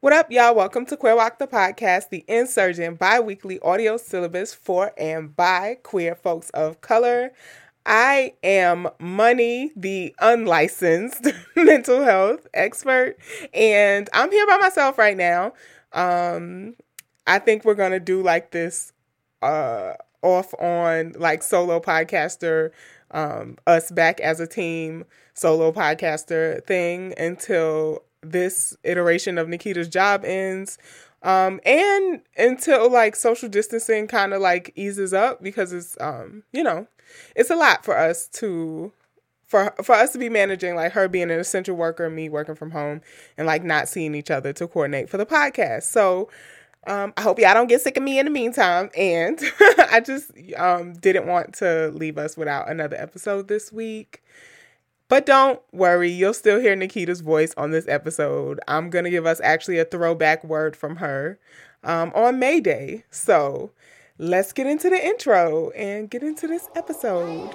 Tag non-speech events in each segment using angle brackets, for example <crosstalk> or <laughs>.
What up, y'all? Welcome to Queer WOC the Podcast, the insurgent bi weekly audio syllabus for and by queer folks of color. I am Money, the unlicensed <laughs> mental health expert, and I'm here by myself right now. Um, I think we're gonna do like this uh, off on like solo podcaster, um, us back as a team solo podcaster thing until this iteration of Nikita's job ends. Um, and until like social distancing kind of like eases up because it's um, you know, it's a lot for us to for for us to be managing like her being an essential worker, me working from home, and like not seeing each other to coordinate for the podcast. So um, I hope y'all don't get sick of me in the meantime. And <laughs> I just um, didn't want to leave us without another episode this week. But don't worry, you'll still hear Nikita's voice on this episode. I'm going to give us actually a throwback word from her um, on May Day. So let's get into the intro and get into this episode.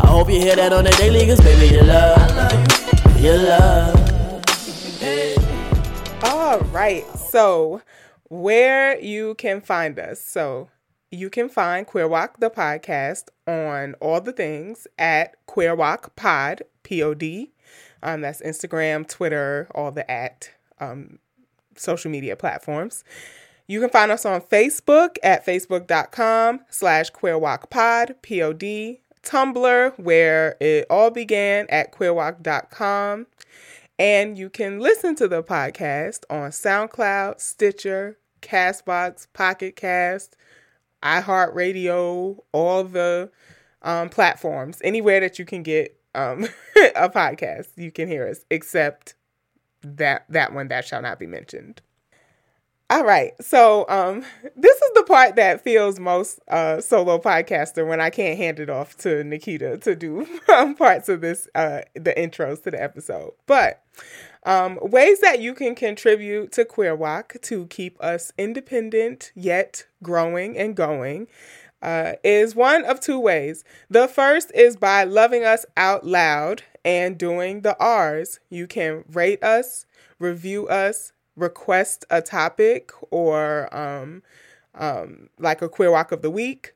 I hope you hear that on the daily, cause baby, you love. You love. All right. So, where you can find us. So, you can find Queer WOC the podcast on all the things at Queer WOC Pod, P O D. Um, that's Instagram, Twitter, all the at um, social media platforms. You can find us on Facebook at facebook.com slash queerwalkpod, P-O-D, Tumblr, where it all began at queerwalk.com. And you can listen to the podcast on SoundCloud, Stitcher, Castbox, Pocket Cast, iHeartRadio, all the um, platforms, anywhere that you can get um, <laughs> a podcast, you can hear us, except that that one that shall not be mentioned. All right. So um <laughs> this is the part that feels most uh solo podcaster when I can't hand it off to Nikita to do <laughs> um, parts of this uh the intros to the episode. But um ways that you can contribute to Queer WOC to keep us independent yet growing and going uh, is one of two ways. The first is by loving us out loud and doing the R's. You can rate us, review us, request a topic or um, um, like a queer WOC of the week,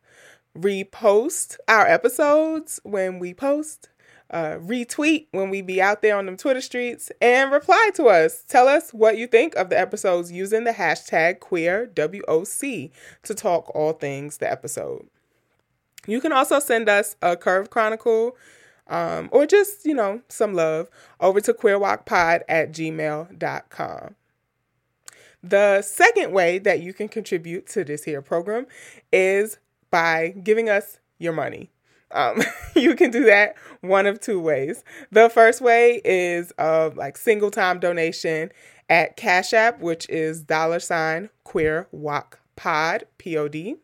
repost our episodes when we post, uh, retweet when we be out there on them Twitter streets, and reply to us. Tell us what you think of the episodes using the hashtag queer WOC to talk all things the episode. You can also send us a curve chronicle um, or just, you know, some love over to queerwalkpod at gmail.com. The second way that you can contribute to this here program is by giving us your money. Um, <laughs> you can do that one of two ways. The first way is uh, like single time donation at Cash App, which is dollar sign queer walk pod, P O D.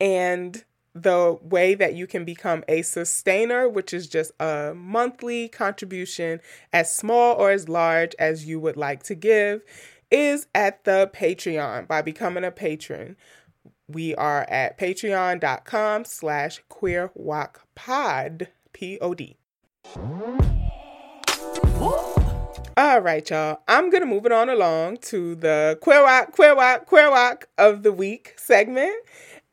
And the way that you can become a sustainer, which is just a monthly contribution as small or as large as you would like to give, is at the Patreon by becoming a patron. We are at patreon.com slash queerwalkpod, P-O-D. All right, y'all. I'm gonna move it on along to the queer WOC, queer WOC, queer WOC of the week segment.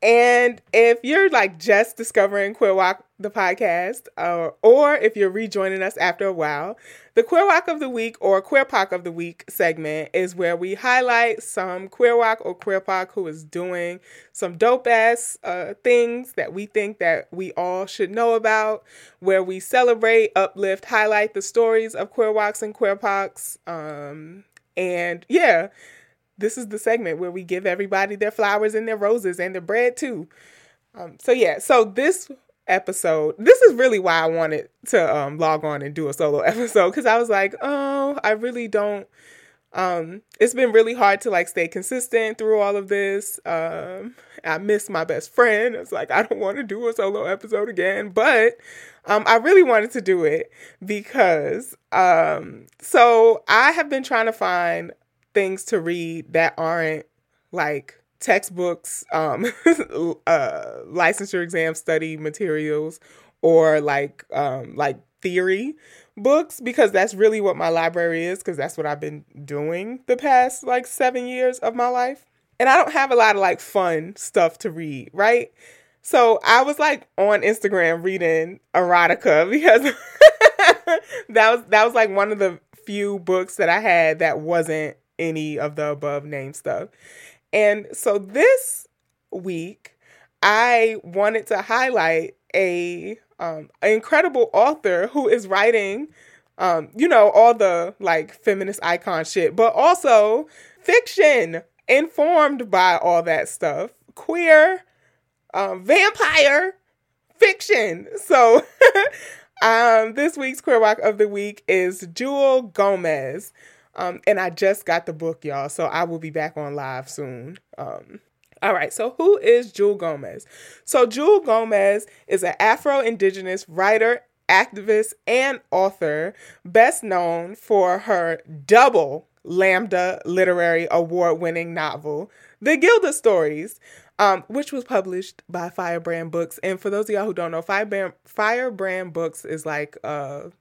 And if you're like just discovering Queer WOC the podcast, uh, or if you're rejoining us after a while, the Queer WOC of the Week or Queer POC of the Week segment is where we highlight some Queer WOC or Queer POC who is doing some dope ass uh, things that we think that we all should know about, where we celebrate, uplift, highlight the stories of Queer WOCs and Queer POCs. Um, and yeah, this is the segment where we give everybody their flowers and their roses and their bread too. Um, so yeah, so this episode, this is really why I wanted to um, log on and do a solo <laughs> episode because I was like, oh, I really don't. Um, it's been really hard to like stay consistent through all of this. Um, I miss my best friend. It's like I don't want to do a solo episode again, but um, I really wanted to do it because um, so I have been trying to find things to read that aren't like textbooks, um, <laughs> uh, licensure exam study materials, or like um, like theory books because that's really what my library is because that's what I've been doing the past like seven years of my life. And I don't have a lot of like fun stuff to read, right? So I was like on Instagram reading erotica <laughs> because <laughs> that was that was like one of the few books that I had that wasn't any of the above named stuff. And so this week, I wanted to highlight a um, an incredible author who is writing, um, you know, all the like feminist icon shit, but also fiction informed by all that stuff, queer, um, vampire fiction. So, <laughs> um, this week's queer WOC of the week is Jewelle Gomez. Um, and I just got the book, y'all, so I will be back on live soon. Um, all right, so who is Jewelle Gomez? So, Jewelle Gomez is an Afro Indigenous writer, activist, and author, best known for her double Lambda Literary Award winning novel, The Gilda Stories, um, which was published by Firebrand Books. And for those of y'all who don't know, Firebrand, Firebrand Books is like a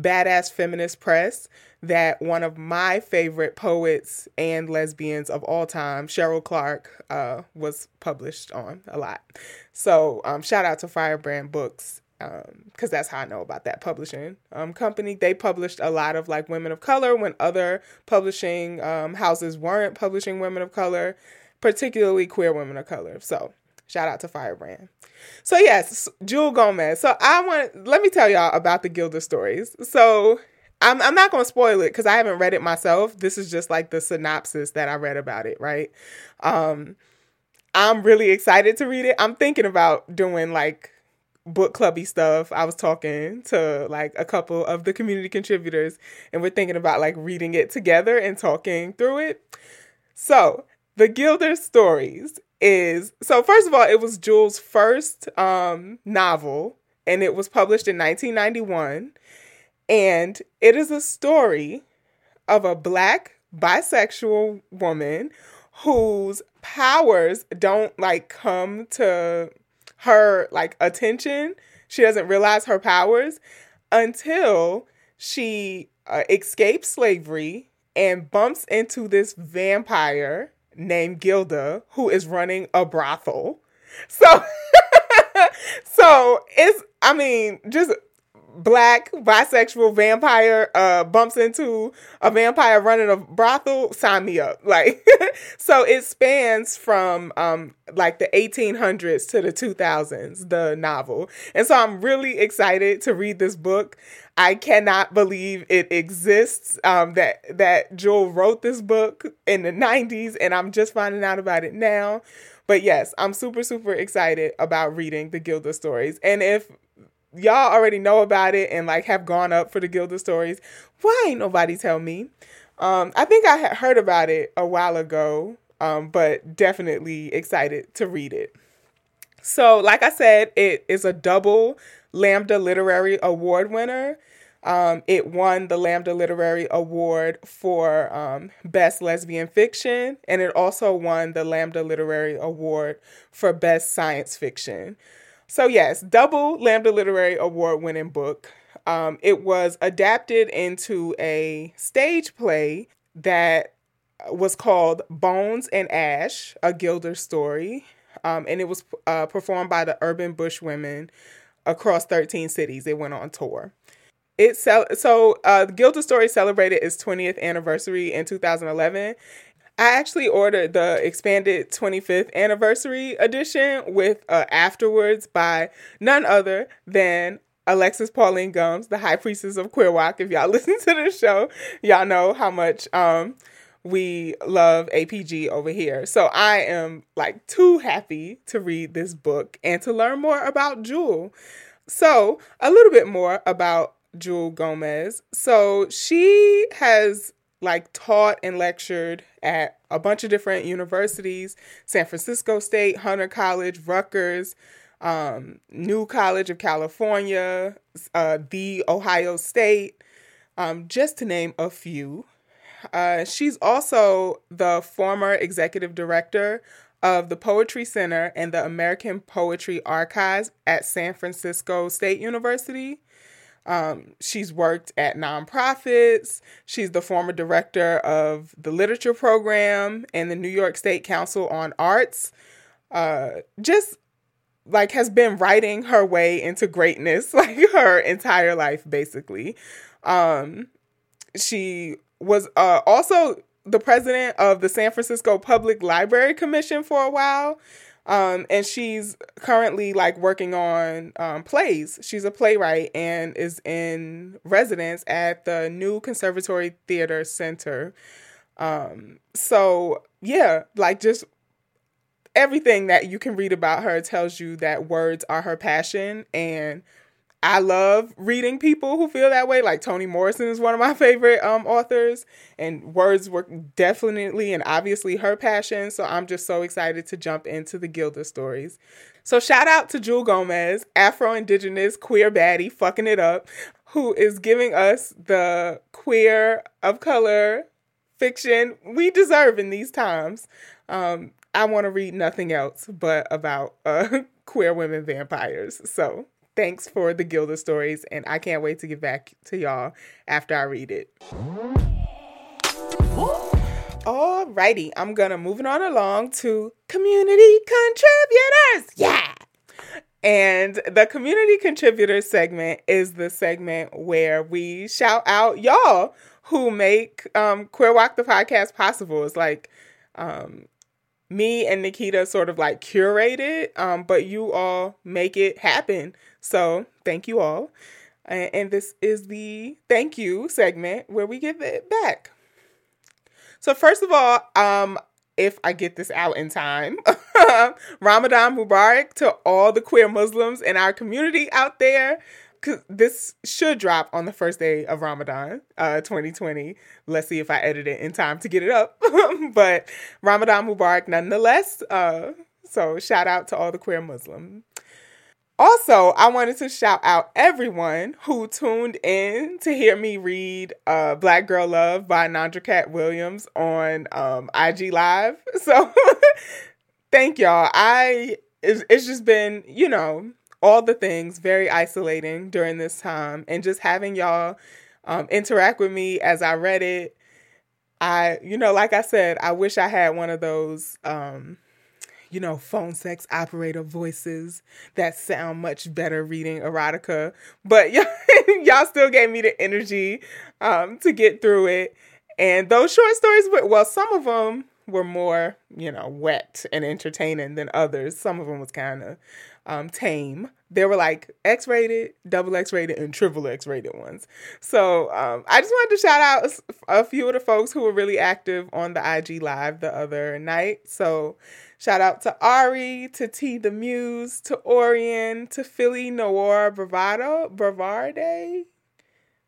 badass feminist press that one of my favorite poets and lesbians of all time, Cheryl Clarke, uh, was published on a lot. So um, shout out to Firebrand Books because um, that's how I know about that publishing um, company. They published a lot of like women of color when other publishing um, houses weren't publishing women of color, particularly queer women of color. So shout out to Firebrand. So yes, Jewelle Gomez. So I want let me tell y'all about the Gilda stories. So I'm I'm not gonna spoil it because I haven't read it myself. This is just like the synopsis that I read about it, right? Um, I'm really excited to read it. I'm thinking about doing like book clubby stuff. I was talking to like a couple of the community contributors, and we're thinking about like reading it together and talking through it. So the Gilda stories is so first of all, it was Jewelle's first um, novel, and it was published in 1991. And it is a story of a black bisexual woman whose powers don't like come to her like attention. She doesn't realize her powers until she uh, escapes slavery and bumps into this vampire named Gilda who is running a brothel. So <laughs> so it's I mean just black bisexual vampire uh bumps into a vampire running a brothel sign me up. <laughs> Like so it spans from um like the 1800s to the 2000s the novel. And so i'm really excited to read this book. I cannot believe it exists um that that Jewelle wrote this book in the 90s and i'm just finding out about it now. But yes, I'm super, super excited about reading the Gilda stories. And if y'all already know about it and like have gone up for the Gilda stories. Why ain't nobody tell me? Um, I think I had heard about it a while ago, um, but definitely excited to read it. So, like I said, it is a double Lambda Literary Award winner. Um, it won the Lambda Literary Award for um, Best Lesbian Fiction, and it also won the Lambda Literary Award for Best Science Fiction. So, yes, double Lambda Literary Award winning book. Um, it was adapted into a stage play that was called Bones and Ash, a Gilda story. um, and it was uh, performed by the Urban Bush Women across 13 cities. It went on tour. It so so uh, Gilda Story celebrated its 20th anniversary in 2011. I actually ordered the expanded 25th anniversary edition with uh, afterwards by none other than Alexis Pauline Gumbs, the high priestess of queer WOC. If y'all <laughs> listen to the show, y'all know how much um, we love APG over here. So I am like too happy to read this book and to learn more about Jewelle. So, a little bit more about Jewelle Gomez. So, she has like taught and lectured at a bunch of different universities San Francisco State, Hunter College, Rutgers, um, New College of California, uh, The Ohio State, um, just to name a few. Uh, she's also the former executive director of the Poetry Center and the American Poetry Archives at San Francisco State University. Um, she's worked at nonprofits. She's the former director of the literature program and the New York State Council on Arts. Uh, just like has been writing her way into greatness <laughs> like her entire life basically. Um, she was uh, also the president of the San Francisco Public Library Commission for a while. Um, and she's currently like working on um, plays. She's a playwright and is in residence at the new Conservatory Theater Center. Um, so yeah, like just everything that you can read about her tells you that words are her passion and I love reading people who feel that way. Like Toni Morrison is one of my <laughs> favorite um, authors, and words were definitely and obviously her passion. So I'm just so excited to jump into the Gilda stories. So shout out to Jewelle Gomez, Afro Indigenous queer baddie, fucking it up, who is giving us the queer of color fiction we deserve in these times. Um, I want to read nothing else but about uh, <laughs> queer women vampires. So thanks for the Gilda stories, and I can't wait to get back to y'all after I read it. Alrighty, I'm gonna move it on along to community contributors. Yeah. And the community contributors segment is the segment where we shout out y'all who make um, Queer WOC the podcast possible. It's like um, me and Nikita sort of like curate it, um, but you all make it happen. So thank you all. And this is the thank you segment where we give it back. So first of all, um, if I get this out in time, <laughs> Ramadan Mubarak to all the queer Muslims in our community out there this should drop on the first day of Ramadan, uh, 2020. Let's see if I edit it in time to get it up. <laughs> but Ramadan Mubarak nonetheless. Uh, so shout out to all the queer Muslims. Also, I wanted to shout out everyone who tuned in to hear me read uh, Black Girl Love by Nandra Cat Williams on um, IG Live. <laughs> So <laughs> thank y'all. I it's, it's just been, you know, all the things, very isolating during this time. And just having y'all um, interact with me as I read it. I, you know, like I said, I wish I had one of those, um, you know, phone sex operator voices that sound much better reading erotica. But y- <laughs> y'all still gave me the energy um, to get through it. And those short stories, well, some of them were more, you know, wet and entertaining than others. Some of them was kind of um, tame. There were like X rated, double X rated, and triple X rated ones. So um, I just wanted to shout out a few of the folks who were really active on the IG Live the other night. So shout out to Ari, to T the Muse, to Orion, to Philly Noir Bravado, Bravarde,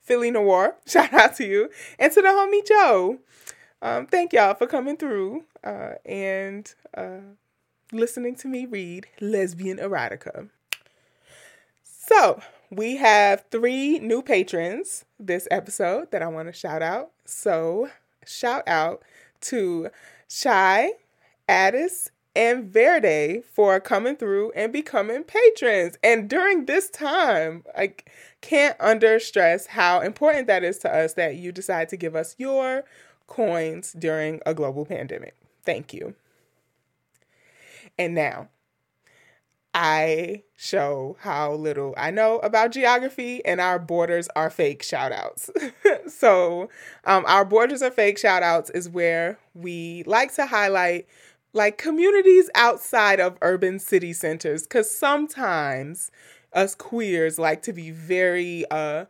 Philly Noir. <laughs> Shout out to you. And to the homie Joe. Um, thank y'all for coming through uh, and uh, listening to me read lesbian erotica. So, we have three new patrons this episode that I want to shout out. So, shout out to Shy, Addis, and Verde for coming through and becoming patrons. And during this time, I can't under stress how important that is to us that you decide to give us your coins during a global pandemic. Thank you. And now, I show how little I know about geography, and our borders are fake shout outs. <laughs> so, um, our borders are fake shout outs is where we like to highlight like communities outside of urban city centers because sometimes us queers like to be very uh,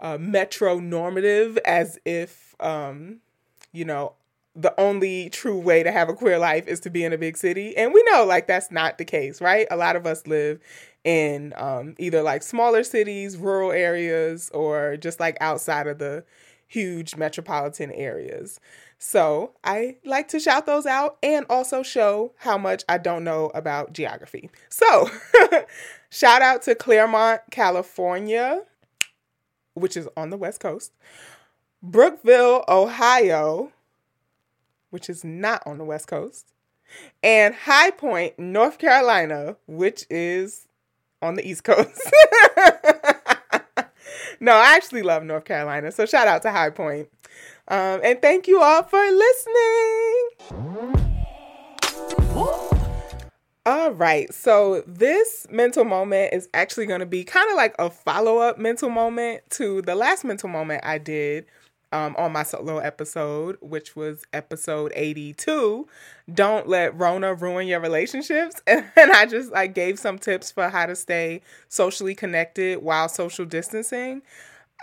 uh metro normative as if um you know the only true way to have a queer life is to be in a big city. And we know like that's not the case, right? A lot of us live in um, either like smaller cities, rural areas, or just like outside of the huge metropolitan areas. So I like to shout those out and also show how much I don't know about geography. So <laughs> shout out to Claremont, California, which is on the West Coast, Brookville, Ohio, which is not on the West Coast, and High Point, North Carolina, which is on the East Coast. <laughs> no, I actually love North Carolina. So shout out to High Point. Um, and thank you all for listening. All right. So this mental moment is actually going to be kind of like a follow up mental moment to the last mental moment I did um, on my solo episode, which was episode 82. Don't let Rona ruin your relationships. <laughs> And I just like gave some tips for how to stay socially connected while social distancing.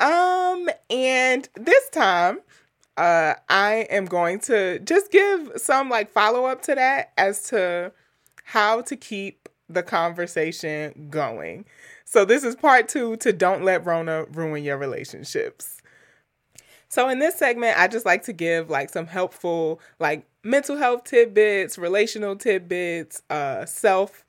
Um, and this time, uh, I am going to just give some like follow up to that as to how to keep the conversation going. So this is part two to don't let Rona ruin your relationships. So in this segment, I just like to give like some helpful like mental health tidbits, relational tidbits, uh, self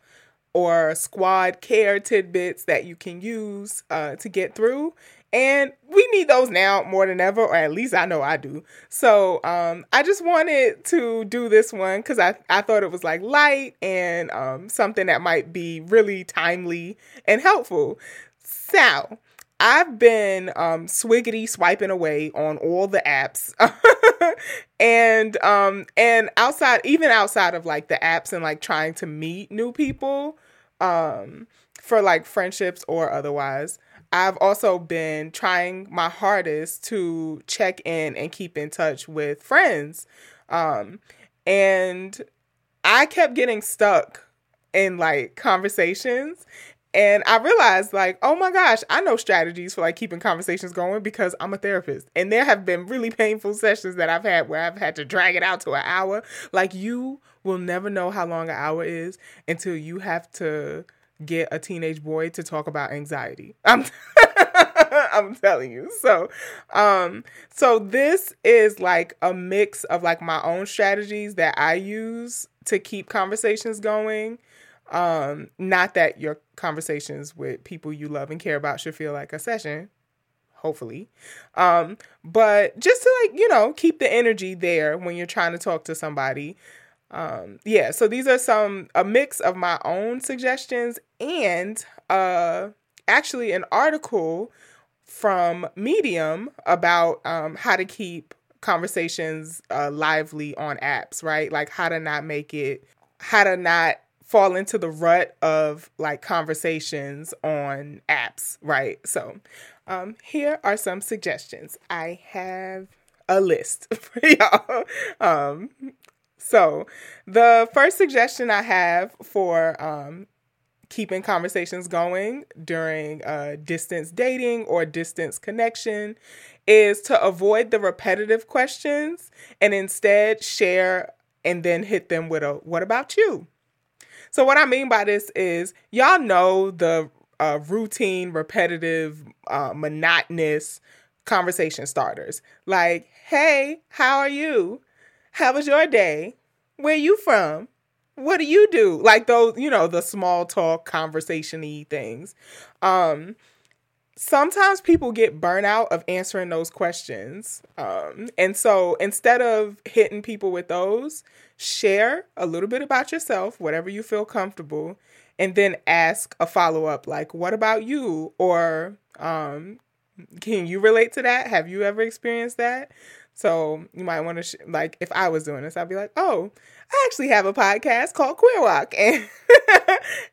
or squad care tidbits that you can use uh, to get through. And we need those now more than ever, or at least I know I do. So um, I just wanted to do this one because I, I thought it was like light and um, something that might be really timely and helpful. So I've been um, swiggity swiping away on all the apps, <laughs> and um, and outside, even outside of like the apps and like trying to meet new people, um, for like friendships or otherwise. I've also been trying my hardest to check in and keep in touch with friends, um, and I kept getting stuck in like conversations and I realized, like, oh my gosh, I know strategies for like keeping conversations going because I'm a therapist. And there have been really painful sessions that I've had where I've had to drag it out to an hour. Like, you will never know how long an hour is until you have to get a teenage boy to talk about anxiety. <laughs> I'm I'm telling you. So, um so this is like a mix of like my own strategies that I use to keep conversations going um, not that your conversations with people you love and care about should feel like a session, hopefully. Um, but just to like, you know, keep the energy there when you're trying to talk to somebody. Um, yeah, so these are some a mix of my own suggestions and uh actually an article from Medium about um how to keep conversations uh lively on apps, right? Like how to not make it how to not fall into the rut of like conversations on apps, right? So, um, here are some suggestions. I have a list <laughs> for y'all. Um, so, the first suggestion I have for um, keeping conversations going during uh, distance dating or distance connection is to avoid the repetitive questions and instead share and then hit them with a what about you? So what I mean by this is y'all know the uh, routine, repetitive, uh, monotonous conversation starters. Like, hey, how are you? How was your day? Where you from? What do you do? Like those, you know, the small talk conversation-y things. Um, sometimes people get burnout of answering those questions. Um, and so instead of hitting people with those, share a little bit about yourself, whatever you feel comfortable, and then ask a follow up like, what about you? Or um, can you relate to that? Have you ever experienced that? So you might want to sh- like if I was doing this, I'd be like, "Oh, I actually have a podcast called Queer WOC, <laughs> and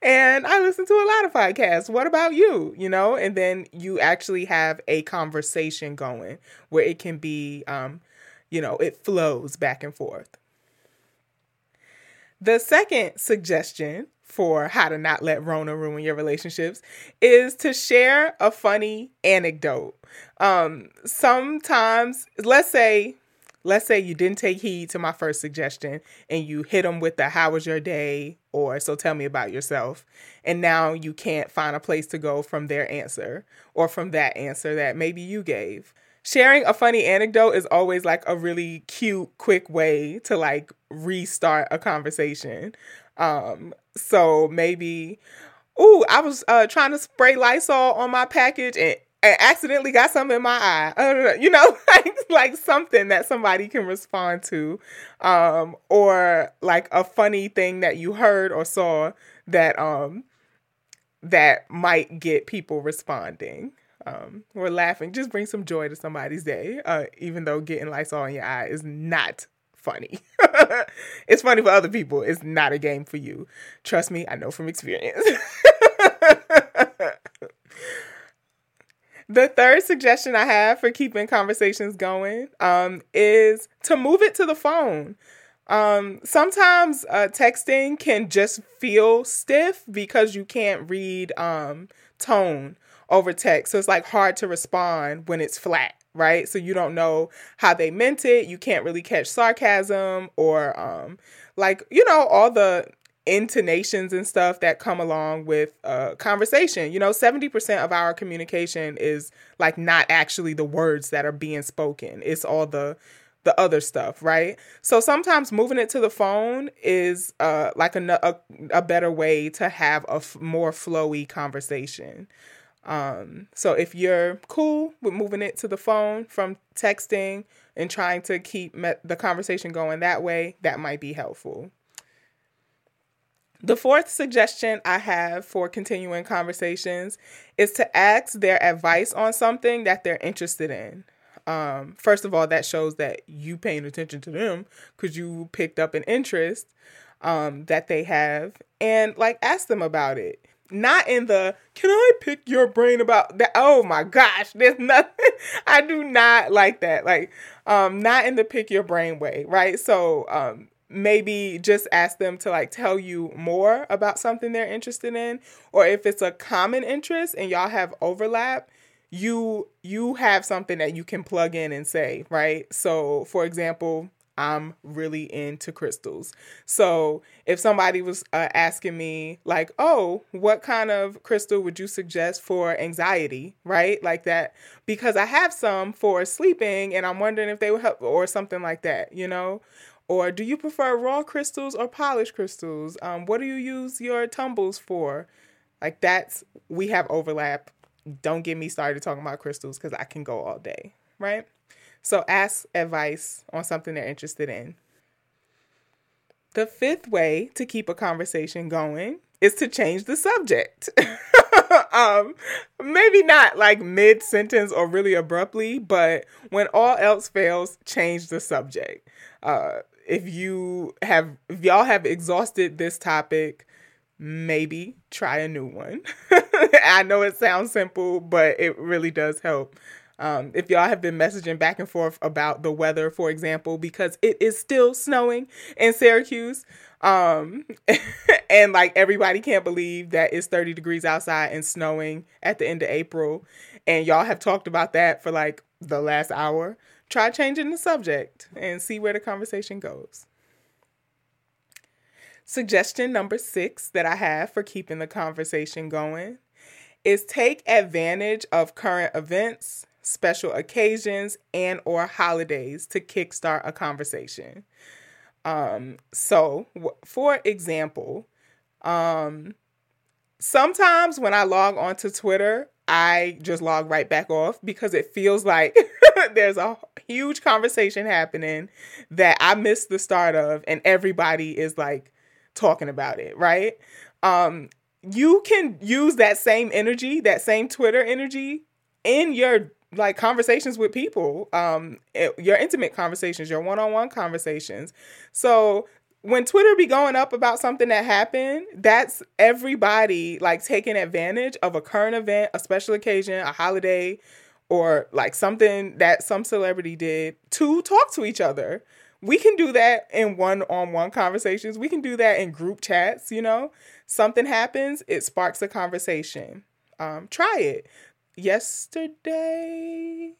and I listen to a lot of podcasts. What about you? You know?" And then you actually have a conversation going where it can be, um, you know, it flows back and forth. The second suggestion for how to not let Rona ruin your relationships is to share a funny anecdote. Um, sometimes, let's say, let's say you didn't take heed to my first suggestion and you hit them with the "How was your day?" or "So tell me about yourself," and now you can't find a place to go from their answer or from that answer that maybe you gave sharing a funny anecdote is always like a really cute quick way to like restart a conversation um so maybe ooh i was uh trying to spray lysol on my package and and accidentally got something in my eye. Uh, <laughs> you know, <laughs> like like something that somebody can respond to, um, or like a funny thing that you heard or saw that um that might get people responding um, or laughing. Just bring some joy to somebody's day, uh, even though getting Lysol in your eye is not funny. <laughs> it's funny for other people. It's not a game for you. Trust me, I know from experience. <laughs> the third suggestion I have for keeping conversations going um, is to move it to the phone. Um, sometimes uh, texting can just feel stiff because you can't read um, tone over text. So it's like hard to respond when it's flat, right? So you don't know how they meant it. You can't really catch sarcasm or um like, you know, all the intonations and stuff that come along with uh conversation. You know, 70% of our communication is like not actually the words that are being spoken. It's all the the other stuff, right? So sometimes moving it to the phone is uh, like a, a, a better way to have a f- more flowy conversation. Um, so if you're cool with moving it to the phone from texting and trying to keep me- the conversation going that way, that might be helpful. The fourth suggestion I have for continuing conversations is to ask their advice on something that they're interested in. Um, first of all, that shows that you paying attention to them because you picked up an interest um, that they have, and like ask them about it not in the can I pick your brain about that? Oh my gosh, there's nothing. <laughs> I do not like that. Like, um, not in the pick your brain way, right? So, um, maybe just ask them to like tell you more about something they're interested in, or if it's a common interest and y'all have overlap, you you have something that you can plug in and say, right? So, for example, I'm really into crystals. So if somebody was uh, asking me, like, oh, what kind of crystal would you suggest for anxiety, right? Like that, because I have some for sleeping and I'm wondering if they would help, or something like that, you know? Or do you prefer raw crystals or polished crystals? Um, what do you use your tumbles for? Like that's, we have overlap. Don't get me started talking about crystals because I can go all day, right? So ask advice on something they're interested in. The fifth way to keep a conversation going is to change the subject. <laughs> um, maybe not like mid sentence or really abruptly, but when all else fails, change the subject. Uh, if you have, if y'all have exhausted this topic, maybe try a new one. <laughs> I know it sounds simple, but it really does help. Um, if y'all have been messaging back and forth about the weather, for example, because it is still snowing in Syracuse, um, <laughs> and like everybody can't believe that it's 30 degrees outside and snowing at the end of April, and y'all have talked about that for like the last hour, try changing the subject and see where the conversation goes. Suggestion number six that I have for keeping the conversation going is take advantage of current events special occasions and or holidays to kickstart a conversation. Um, so, w- for example, um, sometimes when I log onto Twitter, I just log right back off because it feels like <laughs> there's a huge conversation happening that I missed the start of, and everybody is like talking about it, right? Um, you can use that same energy, that same Twitter energy in your like conversations with people, um, it- your intimate conversations, your one-on-one conversations. So when Twitter be going up about something that happened, that's everybody like taking advantage of a current event, a special occasion, a holiday, or like something that some celebrity did to talk to each other. We can do that in one on one conversations. We can do that in group chats, you know? Something happens, it sparks a conversation. Um, try it. Yesterday,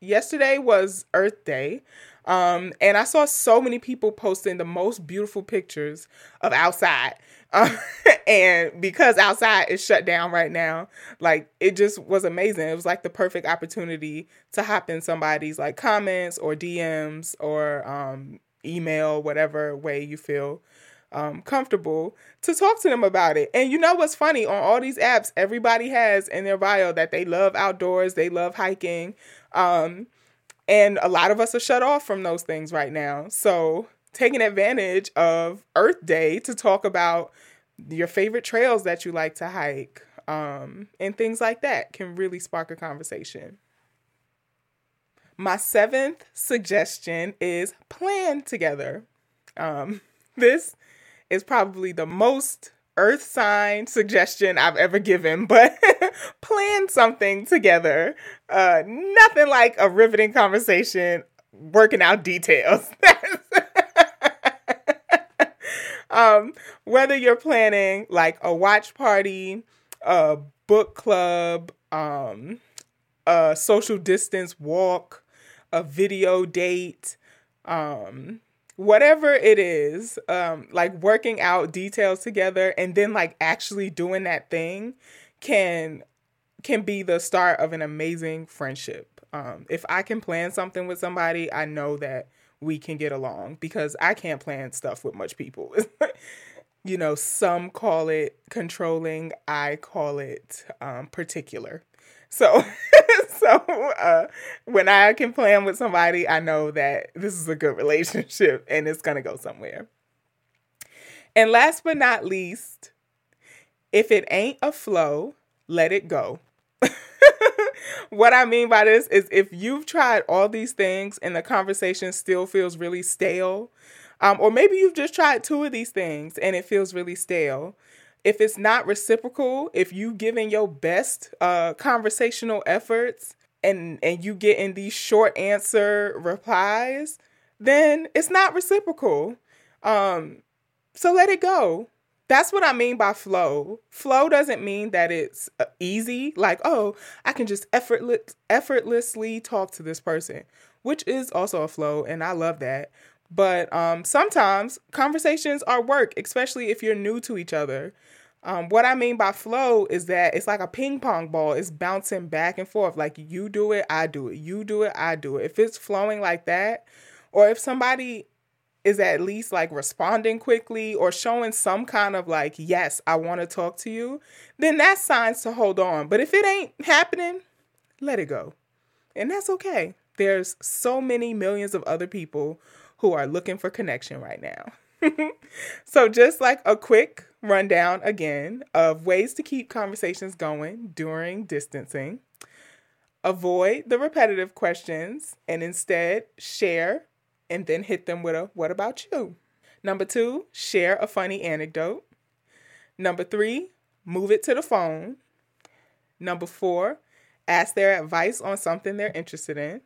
yesterday was Earth Day. Um, and I saw so many people posting the most beautiful pictures of outside. Uh, <laughs> and because outside is shut down right now, like it just was amazing. It was like the perfect opportunity to hop in somebody's like comments or DMs or um, email, whatever way you feel um, comfortable to talk to them about it. And you know what's funny? On all these apps, everybody has in their bio that they love outdoors, they love hiking. Um, and a lot of us are shut off from those things right now. So, taking advantage of Earth Day to talk about your favorite trails that you like to hike um, and things like that can really spark a conversation. My seventh suggestion is plan together. Um, <laughs> this is probably the most earth sign suggestion I've ever given, <laughs> but plan something together. Uh, nothing like a riveting conversation working out details. <laughs> um, whether you're planning like a watch party, a book club, um, a social distance walk, a video date, um, whatever it is, um, like working out details together and then like actually doing that thing can can be the start of an amazing friendship. Um, if I can plan something with somebody, I know that we can get along because I can't plan stuff with much people. <laughs> you know, some call it controlling, I call it um, particular. So, <laughs> so uh, when I can plan with somebody, I know that this is a good relationship <laughs> and it's gonna go somewhere. And last but not least, if it ain't a flow, let it go. <laughs> what I mean by this is if you've tried all these things and the conversation still feels really stale, um, or maybe you've just tried two of these things and it feels really stale. If it's not reciprocal, if you giving your best uh, conversational efforts and and you get in these short answer replies, then it's not reciprocal. Um, so let it go. That's what I mean by flow. Flow doesn't mean that it's uh, easy, like, oh, I can just effortless, effortlessly talk to this person, which is also a flow, and I love that. But um, sometimes conversations are work, especially if you're new to each other. Um, what I mean by flow is that it's like a ping pong ball. It's bouncing back and forth. Like you do it, I do it. You do it, I do it. If it's flowing like that, or if somebody is at least like responding quickly or showing some kind of like, yes, I want to talk to you, then that's signs to hold on. But if it ain't happening, let it go. And that's okay. There's so many millions of other people who are looking for connection right now. <laughs> so, just like a quick rundown again of ways to keep conversations going during distancing, avoid the repetitive questions and instead share and then hit them with a what about you? Number two, share a funny anecdote. Number three, move it to the phone. Number four, ask their advice on something they're interested in.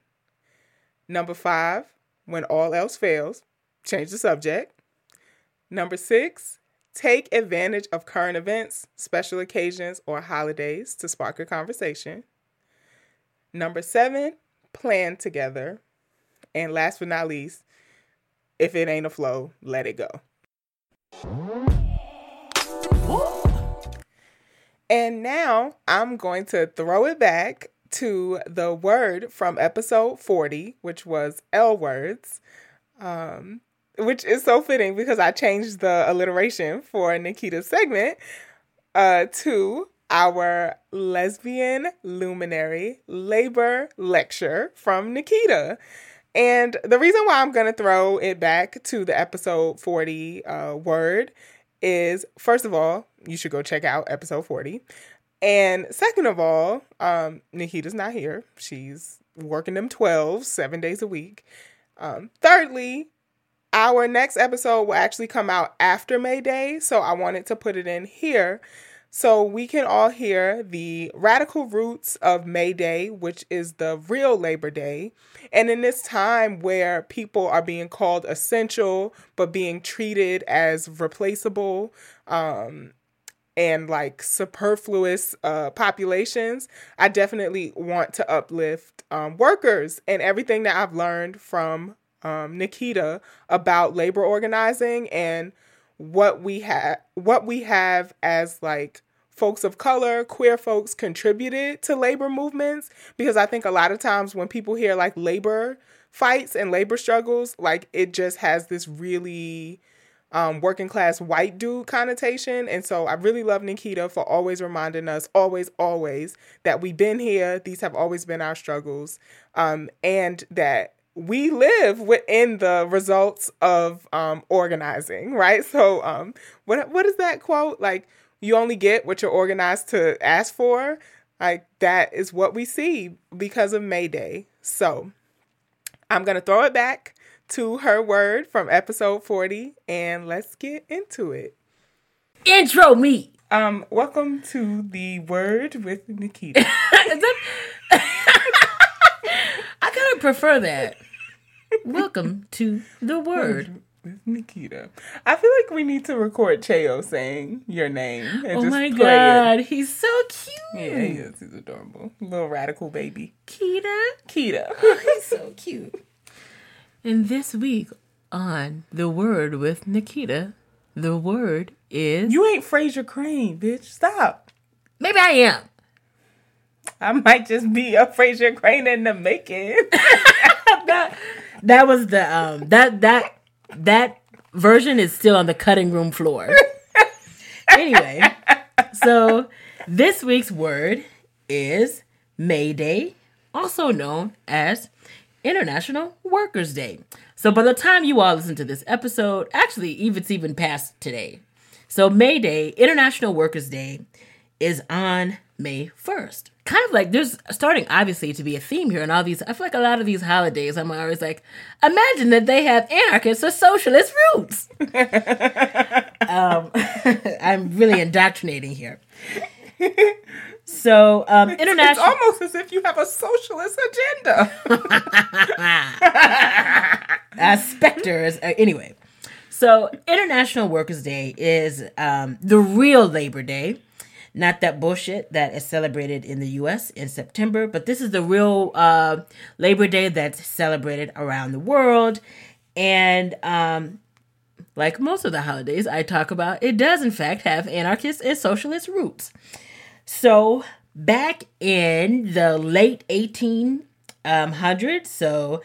Number five, when all else fails, change the subject. Number six, take advantage of current events, special occasions, or holidays to spark a conversation. Number seven, plan together. And last but not least, if it ain't a flow, let it go. And now I'm going to throw it back to the word from episode 40, which was L words, um, which is so fitting because I changed the alliteration for Nikita's segment uh, to our lesbian luminary labor lecture from Nikita. And the reason why I'm going to throw it back to the episode 40 uh, word is first of all, you should go check out episode 40. And second of all, um, Nikita's not here. She's working them 12, seven days a week. Um, thirdly, our next episode will actually come out after May Day. So I wanted to put it in here so we can all hear the radical roots of May Day, which is the real Labor Day. And in this time where people are being called essential, but being treated as replaceable, um, and like superfluous uh, populations, I definitely want to uplift um, workers. And everything that I've learned from um, Nikita about labor organizing and what we have what we have as like folks of color, queer folks contributed to labor movements. Because I think a lot of times when people hear like labor fights and labor struggles, like it just has this really um, working class white dude connotation. And so I really love Nikita for always reminding us, always, always, that we've been here. These have always been our struggles. Um, and that we live within the results of um, organizing, right? So, um, what what is that quote? Like, you only get what you're organized to ask for. Like that is what we see because of May Day. So, I'm gonna throw it back to her word from episode 40 and let's get into it. Intro me. Um, welcome to the word with Nikita. <laughs> <laughs> I kind of prefer that. Welcome to the <laughs> word. with Nikita. I feel like we need to record Cheo saying your name. Oh my god, It. he's so cute. Yeah, he is. He's adorable. Little radical baby. Kita. Kita. He's so cute. And this week on The Word with Nikita, the word is. you ain't Frasier Crane, bitch. Stop. Maybe I am. I might just be a Frasier Crane in the making. <laughs> that, that was the um that that that version is still on the cutting room floor. anyway, so this week's word is May Day, also known as International Workers' Day. So by the time you all listen to this episode, actually, even it's even past today. So May Day, International Workers' Day, is on May 1st. Kind of like there's starting obviously to be a theme here and all these I feel like a lot of these holidays I'm always like, imagine that they have anarchist or socialist roots. <laughs> um, <laughs> I'm really indoctrinating here. <laughs> So um it's international almost as if you have a socialist agenda. <laughs> uh, specters. Uh, anyway, so International Workers' Day is um, the real Labor Day, not that bullshit that is celebrated in the U.S. in September, but this is the real uh, Labor Day that's celebrated around the world, and um, like most of the holidays I talk about, it does in fact have anarchist and socialist roots. So back in the late 1800s, so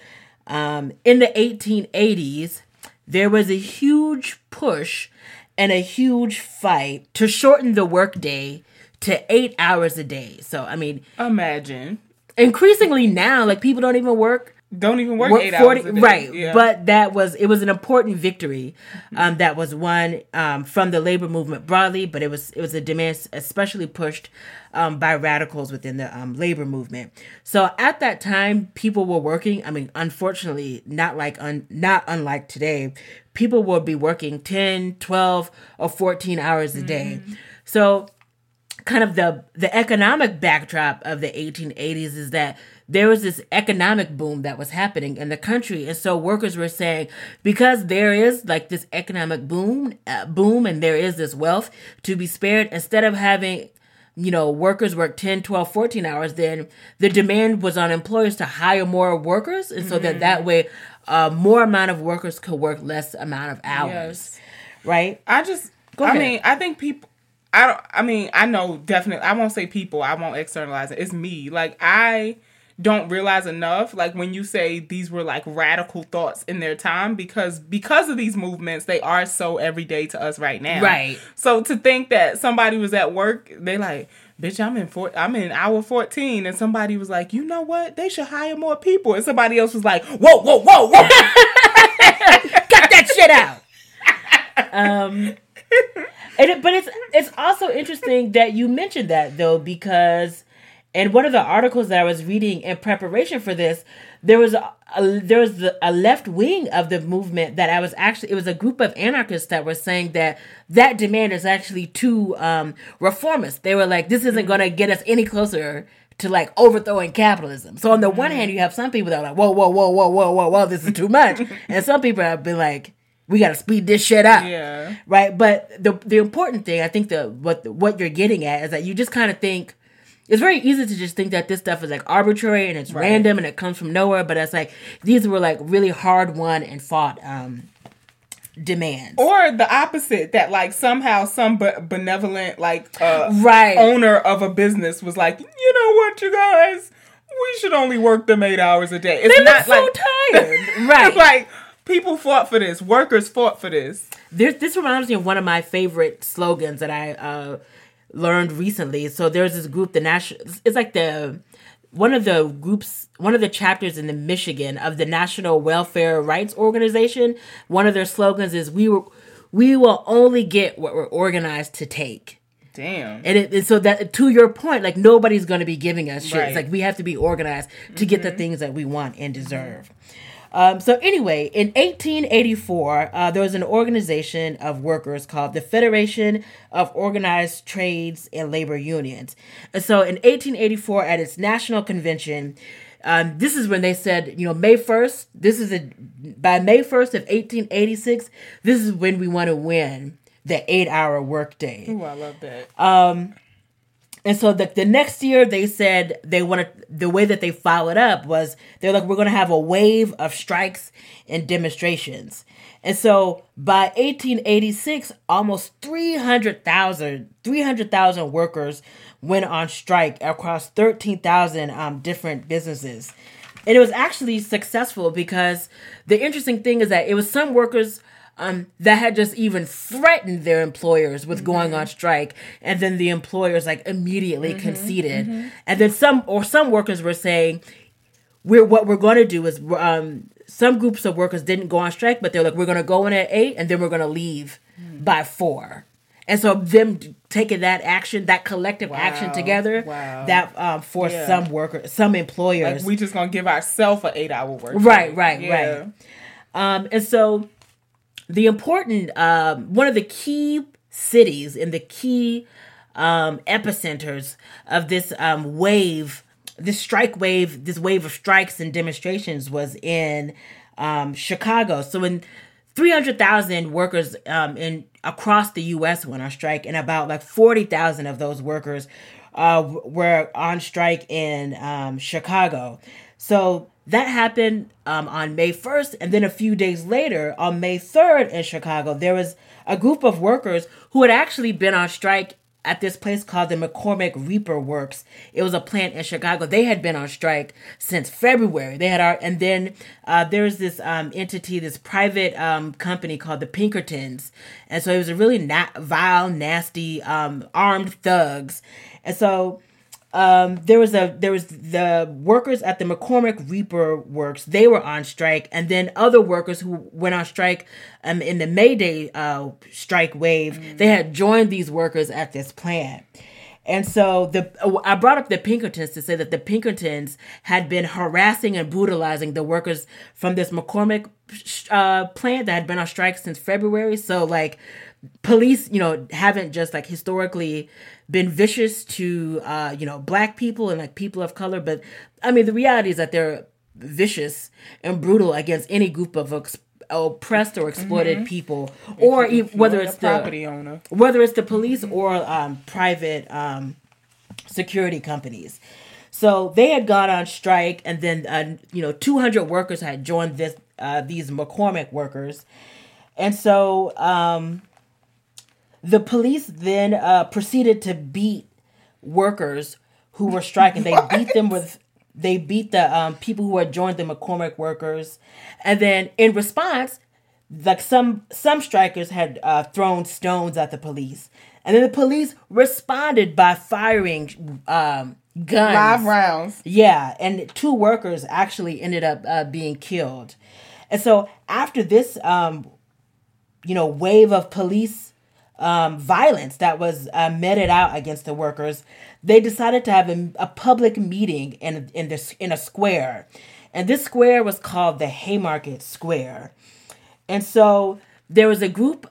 um, in the 1880s, there was a huge push and a huge fight to shorten the workday to eight hours a day. So I mean, Imagine. increasingly now, like people don't even work Don't even work work eight 40 hours a day. right Yeah. but that was it was an important victory um, that was won um, from the labor movement broadly but it was it was a demand especially pushed um, by radicals within the um, labor movement so at that time people were working i mean unfortunately not like un, not unlike today people would be working 10 12 or 14 hours a day Mm-hmm. so kind of the the economic backdrop of the 1880s is that there was this economic boom that was happening in the country and so workers were saying because there is like this economic boom uh, boom and there is this wealth to be spared instead of having you know workers work 10 12 14 hours then the demand was on employers to hire more workers and so that that way uh, more amount of workers could work less amount of hours Yes. right I just, Go I mean, I think people, I don't, I mean, I know definitely, I won't say people, I won't externalize it. It's me. Like, I don't realize enough, like, when you say these were like radical thoughts in their time, because, because of these movements, they are so everyday to us right now. Right. So to think that somebody was at work, they like, bitch, I'm in four, I'm in hour 14, and somebody was like, you know what? They should hire more people. And somebody else was like, whoa, whoa, whoa, whoa. <laughs> cut that shit out. Um, And it, but it's it's also interesting that you mentioned that though because in one of the articles that I was reading in preparation for this, there was a, a there was a left wing of the movement that I was actually it was a group of anarchists that were saying that that demand is actually too um, reformist. They were like, this isn't going to get us any closer to like overthrowing capitalism. So on the one hand, you have some people that are like, whoa, whoa, whoa, whoa, whoa, whoa, whoa, this is too much, <laughs> and some people have been like, we got to speed this shit up. Yeah. Right. But the the important thing, I think, the what what you're getting at is that you just kind of think. It's very easy to just think that this stuff is like arbitrary and it's Right. random and it comes from nowhere, but it's like these were like really hard won and fought um demands. Or the opposite, that like somehow some be- benevolent like uh, Right. owner of a business was like, you know what, you guys, we should only work them eight hours a day. It's They look not so like tired. <laughs> Right. It's like people fought for this, workers fought for this. There's, this reminds me of one of my favorite slogans that I uh, learned recently. So there's this group, the national. It's like the one of the groups, one of the chapters in the Michigan of the National Welfare Rights Organization. One of their slogans is "We will, we will only get what we're organized to take." Damn. And, it, and so that to your point, like nobody's going to be giving us shit. Right. It's like we have to be organized to get the mm-hmm. things that we want and deserve. Um, so anyway, in 1884, uh, there was an organization of workers called the Federation of Organized Trades and Labor Unions. And so in 1884, at its national convention, um, this is when they said, you know, May 1st, this is a, by May 1st of 1886, this is when we want to win the eight hour workday. Ooh, I love that. And so the, the next year they said they wanted the way that they followed up was they're like we're going to have a wave of strikes and demonstrations. And so by 1886 almost 300,000 300,000 workers went on strike across 13,000 um, different businesses. And it was actually successful because the interesting thing is that it was some workers um, that had just even threatened their employers with going on strike, and then the employers like immediately conceded, and then some or some workers were saying, "We're what we're going to do is um, some groups of workers didn't go on strike, but they're like we're going to go in at eight, and then we're going to leave by four. And so them taking that action, that collective action together, Wow. that um, forced Yeah. some workers, some employers, Like we just gonna give ourselves an eight hour work. Right, day. right, right. Um, and so the important um, one of the key cities and the key um, epicenters of this um, wave, this strike wave, this wave of strikes and demonstrations was in um, Chicago. So when 300,000 workers um, in across the U.S. went on strike, and about like 40,000 of those workers uh, were on strike in um, Chicago. So that happened um, on May 1st. And then a few days later, on May 3rd in Chicago, there was a group of workers who had actually been on strike at this place called the McCormick Reaper Works. It was a plant in Chicago. They had been on strike since February. They had, our, and then uh, there's this um, entity, this private um, company called the Pinkertons, and so it was a really na- vile, nasty, um, armed thugs, and so um, there was a there was the workers at the McCormick Reaper Works. They were on strike, and then other workers who went on strike um, in the May Day uh, strike wave. They had joined these workers at this plant. And so the I brought up the Pinkertons to say that the Pinkertons had been harassing and brutalizing the workers from this McCormick uh, plant that had been on strike since February. So like police, you know, haven't just like historically been vicious to uh, you know black people and like people of color, but I mean the reality is that they're vicious and brutal against any group of ex- oppressed or exploited people, or e- whether it's the property owner. whether it's the police or um, private um, security companies. So they had gone on strike, and then uh, you know 200 workers had joined this uh, these McCormick workers, and so um, the police then uh, proceeded to beat workers who were striking. They beat them with they beat the um, people who had joined the McCormick workers, and then in response, like some some strikers had uh, thrown stones at the police, and then the police responded by firing um, guns. Live rounds. Yeah, and two workers actually ended up uh, being killed. And so after this, um, you know, wave of police um, violence that was uh, meted out against the workers, they decided to have a, a public meeting in in this in a square, and this square was called the Haymarket Square, and so there was a group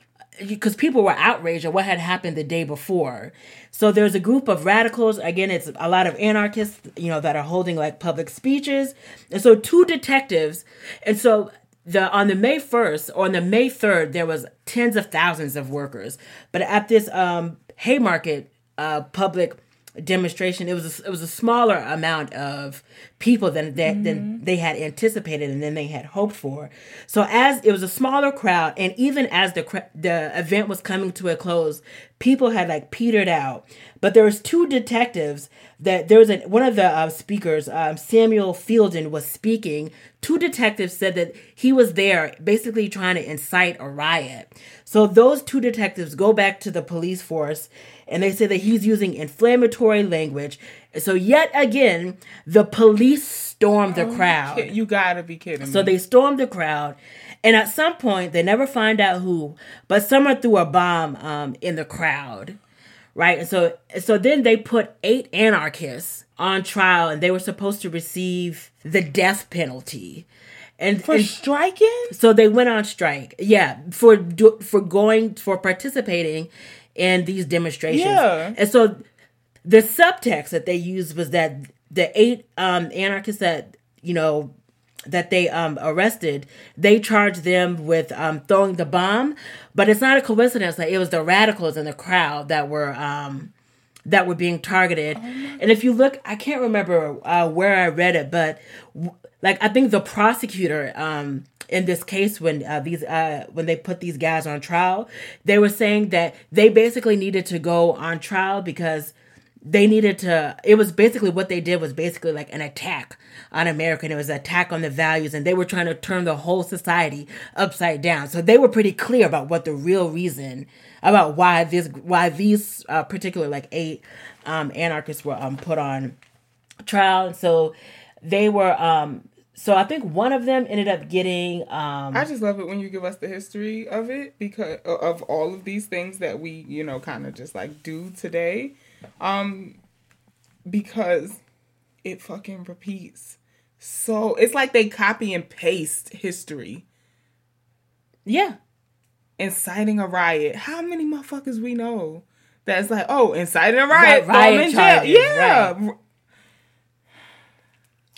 because people were outraged at what had happened the day before. So there's a group of radicals. Again, it's a lot of anarchists, you know, that are holding like public speeches. And so two detectives, and so the on the May 1st or on the May 3rd, there was tens of thousands of workers. But at this um, Haymarket uh, public demonstration, it was a, it was a smaller amount of people than that mm-hmm. than they had anticipated and then they had hoped for. So as it was a smaller crowd, and even as the the event was coming to a close, people had like petered out. But there was two detectives that there was a, one of the uh, speakers, um, Samuel Fielden, was speaking. Two detectives said that he was there, basically trying to incite a riot. So those two detectives go back to the police force and they say that he's using inflammatory language. So yet again, the police stormed the oh, crowd. You gotta be kidding me. So they stormed the crowd, and at some point they never find out who, but someone threw a bomb um, in the crowd, right? And so so then they put eight anarchists on trial, and they were supposed to receive the death penalty. And for and striking, so they went on strike. Yeah, for for going for participating in these demonstrations. Yeah. And so the subtext that they used was that the eight um, anarchists that, you know, that they um, arrested, they charged them with um, throwing the bomb. But it's not a coincidence that it was the radicals in the crowd that were um, that were being targeted. Oh and if you look, I can't remember uh, where I read it, but w- like I think the prosecutor um, in this case when uh, these uh, when they put these guys on trial, they were saying that they basically needed to go on trial because they needed to it was basically what they did was basically like an attack on america and it was an attack on the values and they were trying to turn the whole society upside down so they were pretty clear about what the real reason about why this why these uh, particular like eight um, anarchists were um, put on trial and so they were um so I think one of them ended up getting. Um, I just love it when you give us the history of it because of all of these things that we, you know, kind of just like do today, um, because it fucking repeats. So it's like they copy and paste history. Yeah. Inciting a riot. How many motherfuckers we know that's like, oh, inciting a riot, riot charges, yeah. Right.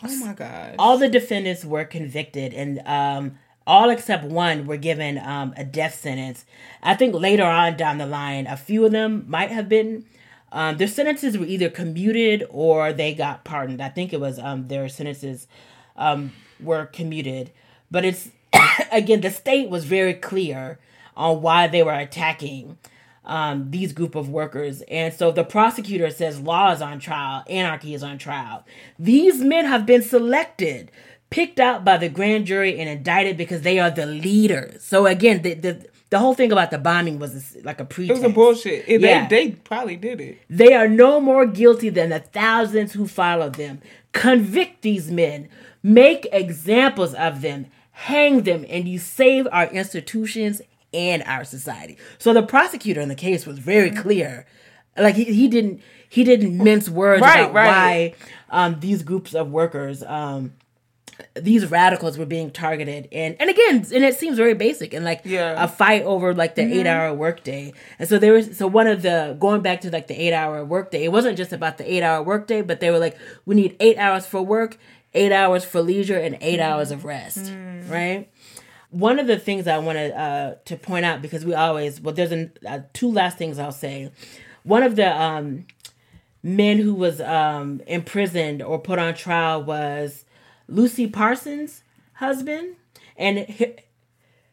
Oh my god! All the defendants were convicted, and um, all except one were given um, a death sentence. I think later on down the line, a few of them might have been. Um, their sentences were either commuted or they got pardoned. I think it was um, their sentences um, were commuted. But it's <coughs> again, the state was very clear on why they were attacking um, these group of workers. And so the prosecutor says law is on trial, anarchy is on trial. These men have been selected, picked out by the grand jury, and indicted because they are the leaders. So again, the the, the whole thing about the bombing was like a pretext. It was a bullshit. yeah. They, they probably did it. They are no more guilty than the thousands who followed them. Convict these men. Make examples of them. Hang them, and you save our institutions and our society. So the prosecutor in the case was very mm-hmm. clear. Like he, he didn't he didn't mince words right, about right. why um, these groups of workers um, these radicals were being targeted and and again and it seems very basic and like yeah. a fight over like the mm-hmm. eight hour workday and so there was so one of the going back to like the eight hour workday it wasn't just about the eight hour workday but they were like we need eight hours for work eight hours for leisure and 8 mm-hmm. hours of rest mm. right one of the things I wanted uh, to point out because we always well, there's an, uh, two last things I'll say. One of the um, men who was um, imprisoned or put on trial was Lucy Parsons' husband, and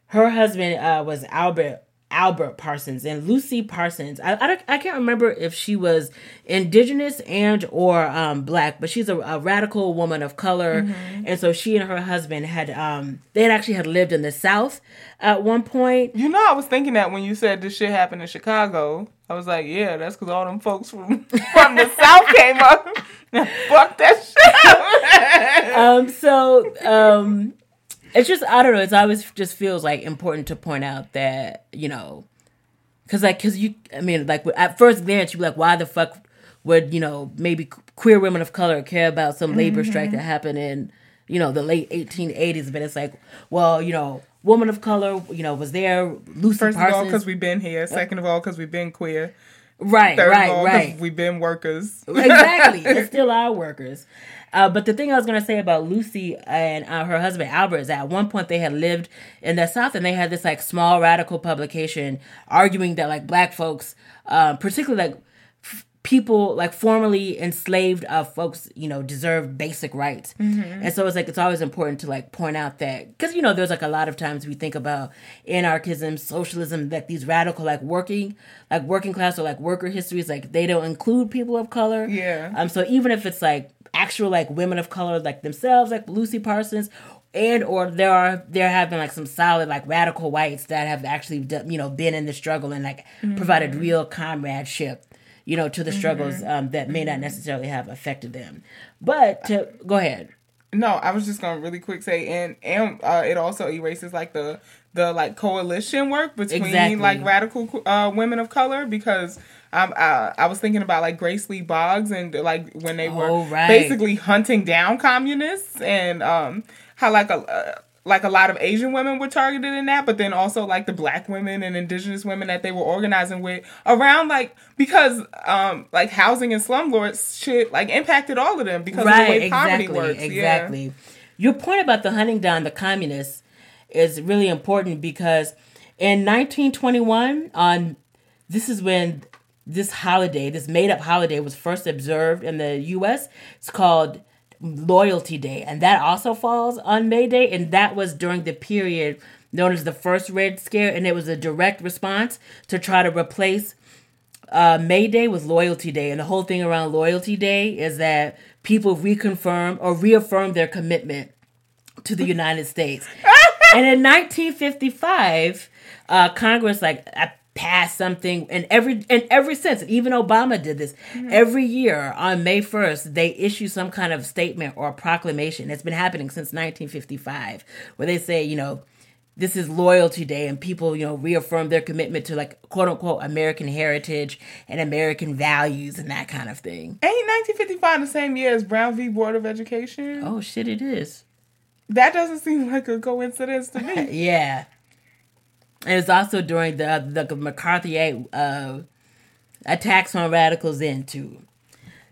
her husband uh, was Albert Albert Parsons and Lucy Parsons. I, I, I, can't remember if she was indigenous and or um, black, but she's a, a radical woman of color, mm-hmm. and so she and her husband had um, they had actually had lived in the South at one point. You know, I was thinking that when you said this shit happened in Chicago, I was like, yeah, that's because all them folks from <laughs> from the South came up. <laughs> Fuck that shit. <laughs> um. So um it's just I don't know. It's always just feels like important to point out that you know Cause like, cause you, I mean, like at first glance, you're like, why the fuck would you know maybe queer women of color care about some labor Mm-hmm. strike that happened in you know the late 1880s? But it's like, well, you know, woman of color, you know, was there Lucy First of all, because we've been here. Second of all, because we've been queer. right, Third right, of all, right. because we've been workers. exactly. <laughs> It's still our workers. Uh, but the thing I was going to say about Lucy and uh, her husband Albert is that at one point they had lived in the South and they had this like small radical publication arguing that like black folks, um, particularly like f- people like formerly enslaved uh, folks, you know, deserve basic rights. And so it's like it's always important to like point out that because you know there's like a lot of times we think about anarchism, socialism, like these radical like working like working class or like worker histories, like they don't include people of color. Yeah. Um. So even if it's like actual like women of color like themselves, like Lucy Parsons, and or there are there have been like some solid like radical whites that have actually you know been in the struggle and like provided real comradeship, you know, to the struggles um, that may not necessarily have affected them. But to go ahead. No, I was just gonna really quick say, and and uh, it also erases like the the like coalition work between Exactly. like radical uh, women of color because um uh, I was thinking about like Grace Lee Boggs and like when they were Oh, right. basically hunting down communists and um how like a uh, like a lot of Asian women were targeted in that, but then also like the black women and indigenous women that they were organizing with around like because um like housing and slumlords shit like impacted all of them because of the right way poverty exactly works. Yeah. exactly your point about the hunting down the communists is really important because in 1921 on this is when this holiday this made-up holiday was first observed in the us it's called loyalty day and that also falls on may day and that was during the period known as the first red scare and it was a direct response to try to replace uh, May Day with Loyalty Day, and the whole thing around Loyalty Day is that people reconfirm or reaffirm their commitment to the United States. <laughs> and in 1955, uh, Congress like passed something, and every and every since, and even Obama did this mm-hmm. every year on May 1st, they issue some kind of statement or proclamation. It's been happening since 1955, where they say, you know this is loyalty day and people you know reaffirm their commitment to like quote unquote american heritage and american values and that kind of thing Ain't 1955 the same year as Brown v. Board of Education? oh shit it is That doesn't seem like a coincidence to <laughs> me. yeah and it's also during the the mccarthy uh attacks on radicals in too.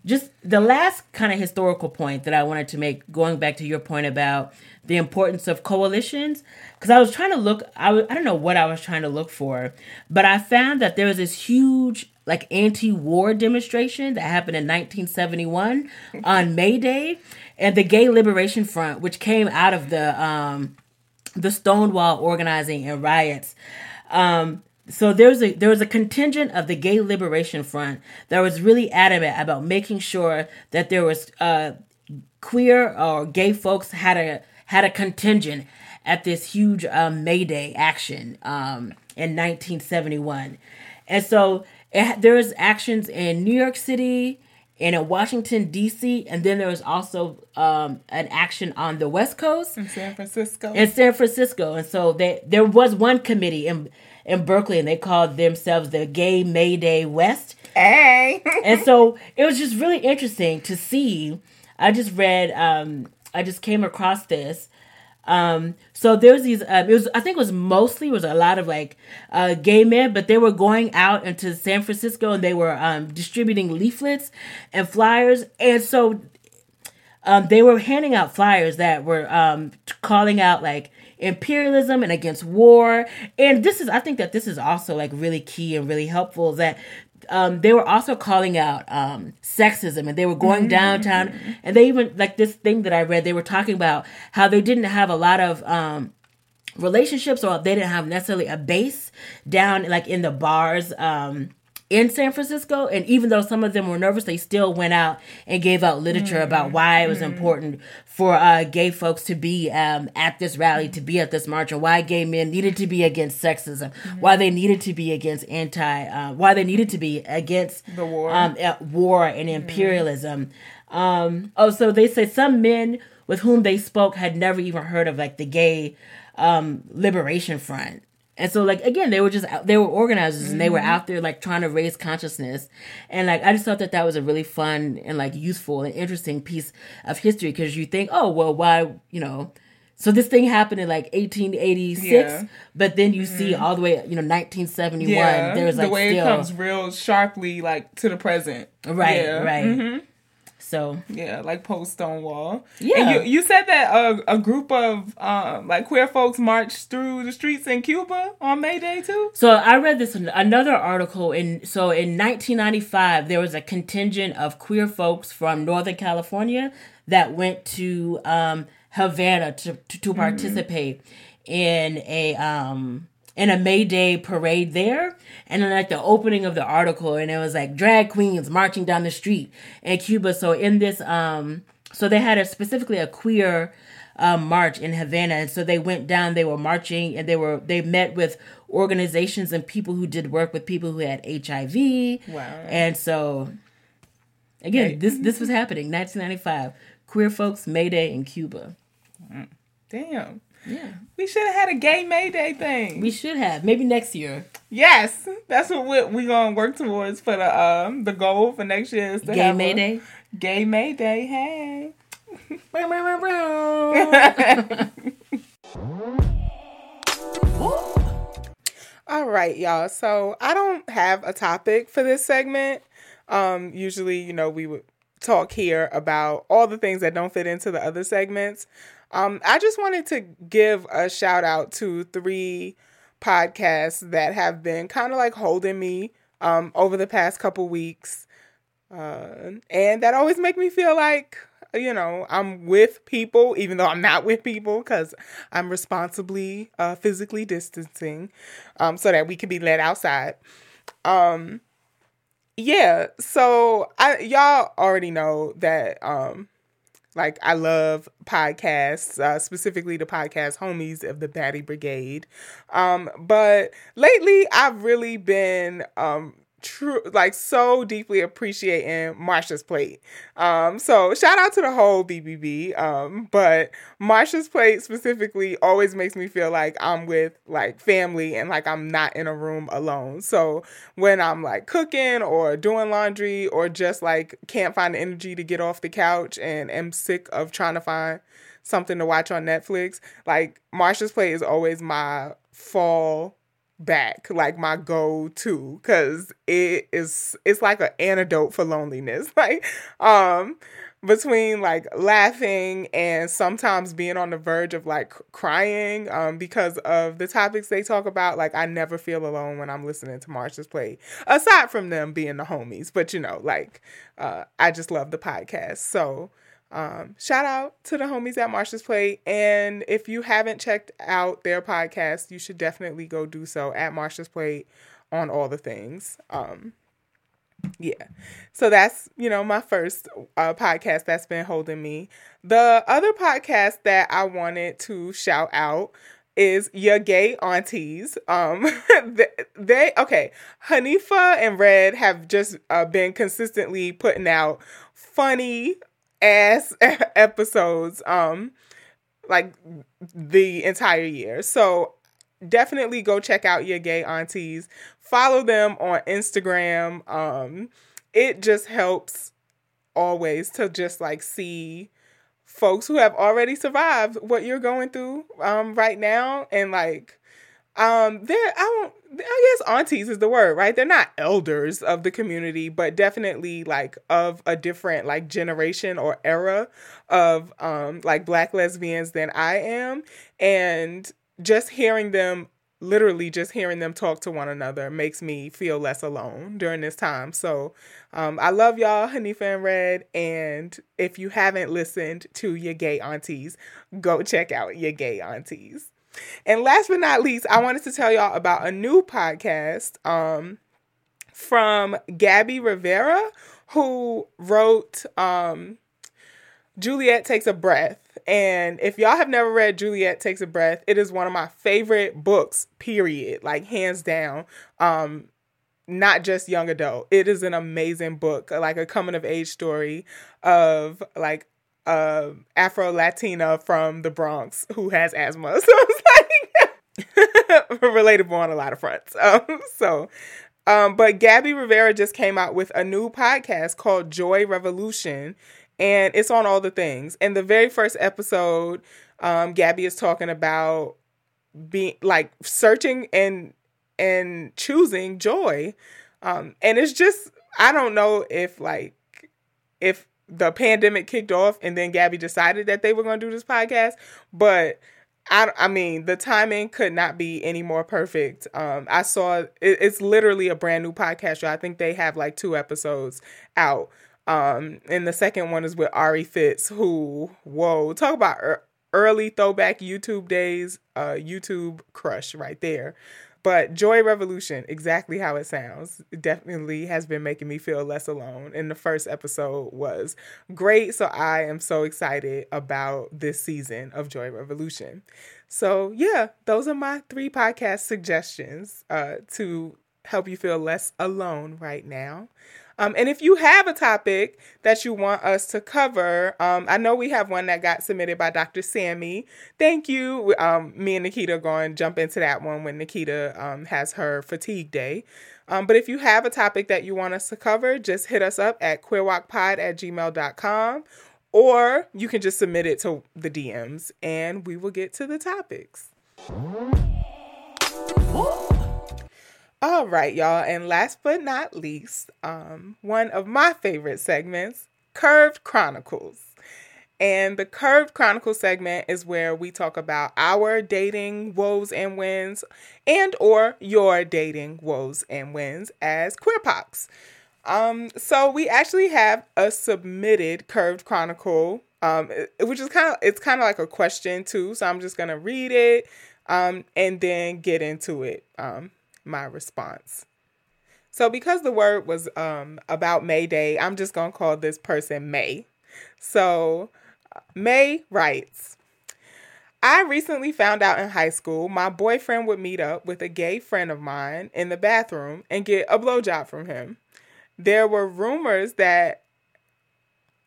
Just the last kind of historical point that I wanted to make, going back to your point about the importance of coalitions, because I was trying to look, I w- I don't know what I was trying to look for, but I found that there was this huge like anti-war demonstration that happened in 1971 on May Day, and the Gay Liberation Front, which came out of the um, the Stonewall organizing and riots. Um, so there was a there was a contingent of the Gay Liberation Front that was really adamant about making sure that there was uh, queer or gay folks had a had a contingent at this huge um, May Day action um, in 1971, and so it, there was actions in New York City and in Washington D.C. and then there was also um, an action on the West Coast In San Francisco. in San Francisco, and so they there was one committee in in Berkeley, and they called themselves the Gay May Day West, hey. <laughs> and so it was just really interesting to see. I just read, um, I just came across this. Um, so there's these. Um, it was I think it was mostly it was a lot of like uh, gay men, but they were going out into San Francisco and they were um, distributing leaflets and flyers, and so um, they were handing out flyers that were um, calling out like imperialism and against war. And this is, I think that this is also like really key and really helpful. Is that um, they were also calling out um, sexism and they were going downtown and they even like this thing that I read. They were talking about how they didn't have a lot of. Um, relationships or they didn't have necessarily a base down like in the bars um in San Francisco and even though some of them were nervous they still went out and gave out literature about why it was important for uh gay folks to be um at this rally to be at this march or why gay men needed to be against sexism why they needed to be against anti uh, why they needed to be against The war. um war and imperialism. Um oh so they say some men with whom they spoke had never even heard of like the gay um liberation front And so, like again, they were just out, they were organizers and they were out there like trying to raise consciousness, and like I just thought that that was a really fun and like useful and interesting piece of history because you think, oh well, why you know, so this thing happened in like 1886, Yeah. but then you see all the way you know 1971. Yeah, There's like the way still it comes real sharply, like to the present. right, Yeah. right. Mhm. So Yeah, like post Stonewall. Yeah. and you you said that a, a group of um like queer folks marched through the streets in Cuba on May Day too. So I read this in another article in so in 1995 there was a contingent of queer folks from Northern California that went to um, Havana to to, to participate in a um in a May Day parade there, and then like the opening of the article, and it was like drag queens marching down the street in Cuba. So in this um, so they had a specifically a queer um, march in Havana, and so they went down. They were marching, and they were they met with organizations and people who did work with people who had HIV. Wow. And so, again, this this was happening 1995. Queer folks May Day in Cuba. Damn, Yeah, we should have had a gay May Day thing. we should have maybe next year. yes, that's what we we gonna work towards for the um the goal for next year is to Gay have May Day. Gay May Day. Hey. <laughs> All right, y'all. So I don't have a topic for this segment. Um, usually, you know, we would talk here about all the things that don't fit into the other segments. Um, I just wanted to give a shout out to three podcasts that have been kind of like holding me um, over the past couple weeks. Uh, and that always make me feel like you know i'm with people even though i'm not with people because i'm responsibly uh, physically distancing um, so that we can be let outside um, yeah so i y'all already know that um, like i love podcasts uh, specifically the podcast homies of the batty brigade. Um, but lately i've really been um, true like so deeply appreciating Marsha's plate. Um so shout out to the whole BBB um but Marsha's plate specifically always makes me feel like I'm with like family and like I'm not in a room alone. So when I'm like cooking or doing laundry or just like can't find the energy to get off the couch and am sick of trying to find something to watch on Netflix, like Marsha's plate is always my fall back like my go-to because it is it's like an antidote for loneliness. <laughs> Like um between like laughing and sometimes being on the verge of like crying um because of the topics they talk about like i never feel alone when i'm listening to marsha's plate aside from them being the homies but you know like uh i just love the podcast. So um, shout out to the homies at Marsha's Plate. And if you haven't checked out their podcast, you should definitely go do so at Marsha's Plate on all the things. Um, yeah. So that's, you know, my first uh, podcast that's been holding me. The other podcast that I wanted to shout out is your gay aunties. Um, <laughs> they, they okay. Hanifa and Red have just uh, been consistently putting out funny ass <laughs> episodes. Um, like the entire year. So definitely go check out your gay aunties. Follow them on Instagram. Um, it just helps always to just like see folks who have already survived what you're going through um right now and like um they're I don't I guess aunties is the word, right? They're not elders of the community, but definitely like of a different like generation or era of um like black lesbians than I am and just hearing them literally just hearing them talk to one another makes me feel less alone during this time. So um, I love y'all, Hanifa and Red. And if you haven't listened to your gay aunties, go check out your gay aunties. And last but not least, I wanted to tell y'all about a new podcast um, from Gabby Rivera, who wrote um, Juliet Takes a Breath. And if y'all have never read Juliet Takes a Breath, it is one of my favorite books, period. Like hands down. Um, not just young adult. It is an amazing book, like a coming of age story of like uh Afro Latina from the Bronx who has asthma. <laughs> So it's like <laughs> relatable on a lot of fronts. <laughs> Um, so, um, but Gabby Rivera just came out with a new podcast called Joy Revolution, and it's on all the things. And the very first episode, um, Gabby is talking about being like searching and and choosing joy, um, and it's just I don't know if like if the pandemic kicked off and then Gabby decided that they were going to do this podcast, but I, I mean, the timing could not be any more perfect. Um, I saw it, it's literally a brand new podcast show. I think they have like two episodes out. Um, and the second one is with Ari Fitz, who, whoa, talk about early throwback YouTube days, uh, YouTube crush right there. But Joy Revolution, exactly how it sounds, definitely has been making me feel less alone. And the first episode was great. So I am so excited about this season of Joy Revolution. So, yeah, those are my three podcast suggestions uh, to help you feel less alone right now. Um, and if you have a topic that you want us to cover, um, I know we have one that got submitted by Dr. Sammy. Thank you. Um, me and Nikita are going to jump into that one when Nikita um, has her fatigue day. Um, but if you have a topic that you want us to cover, just hit us up at queerwocpod at gmail.com or you can just submit it to the DMs and we will get to the topics. All right, y'all. And last but not least, um, one of my favorite segments, Curved Chronicles. And the Curved Chronicles segment is where we talk about our dating woes and wins and or your dating woes and wins as queer pox. Um, so we actually have a submitted Curved Chronicle, um, which is kind of it's kind of like a question too. So I'm just gonna read it um, and then get into it. Um, my response. So because the word was um, about May Day, I'm just going to call this person May. So May writes, I recently found out in high school my boyfriend would meet up with a gay friend of mine in the bathroom and get a blowjob from him. There were rumors that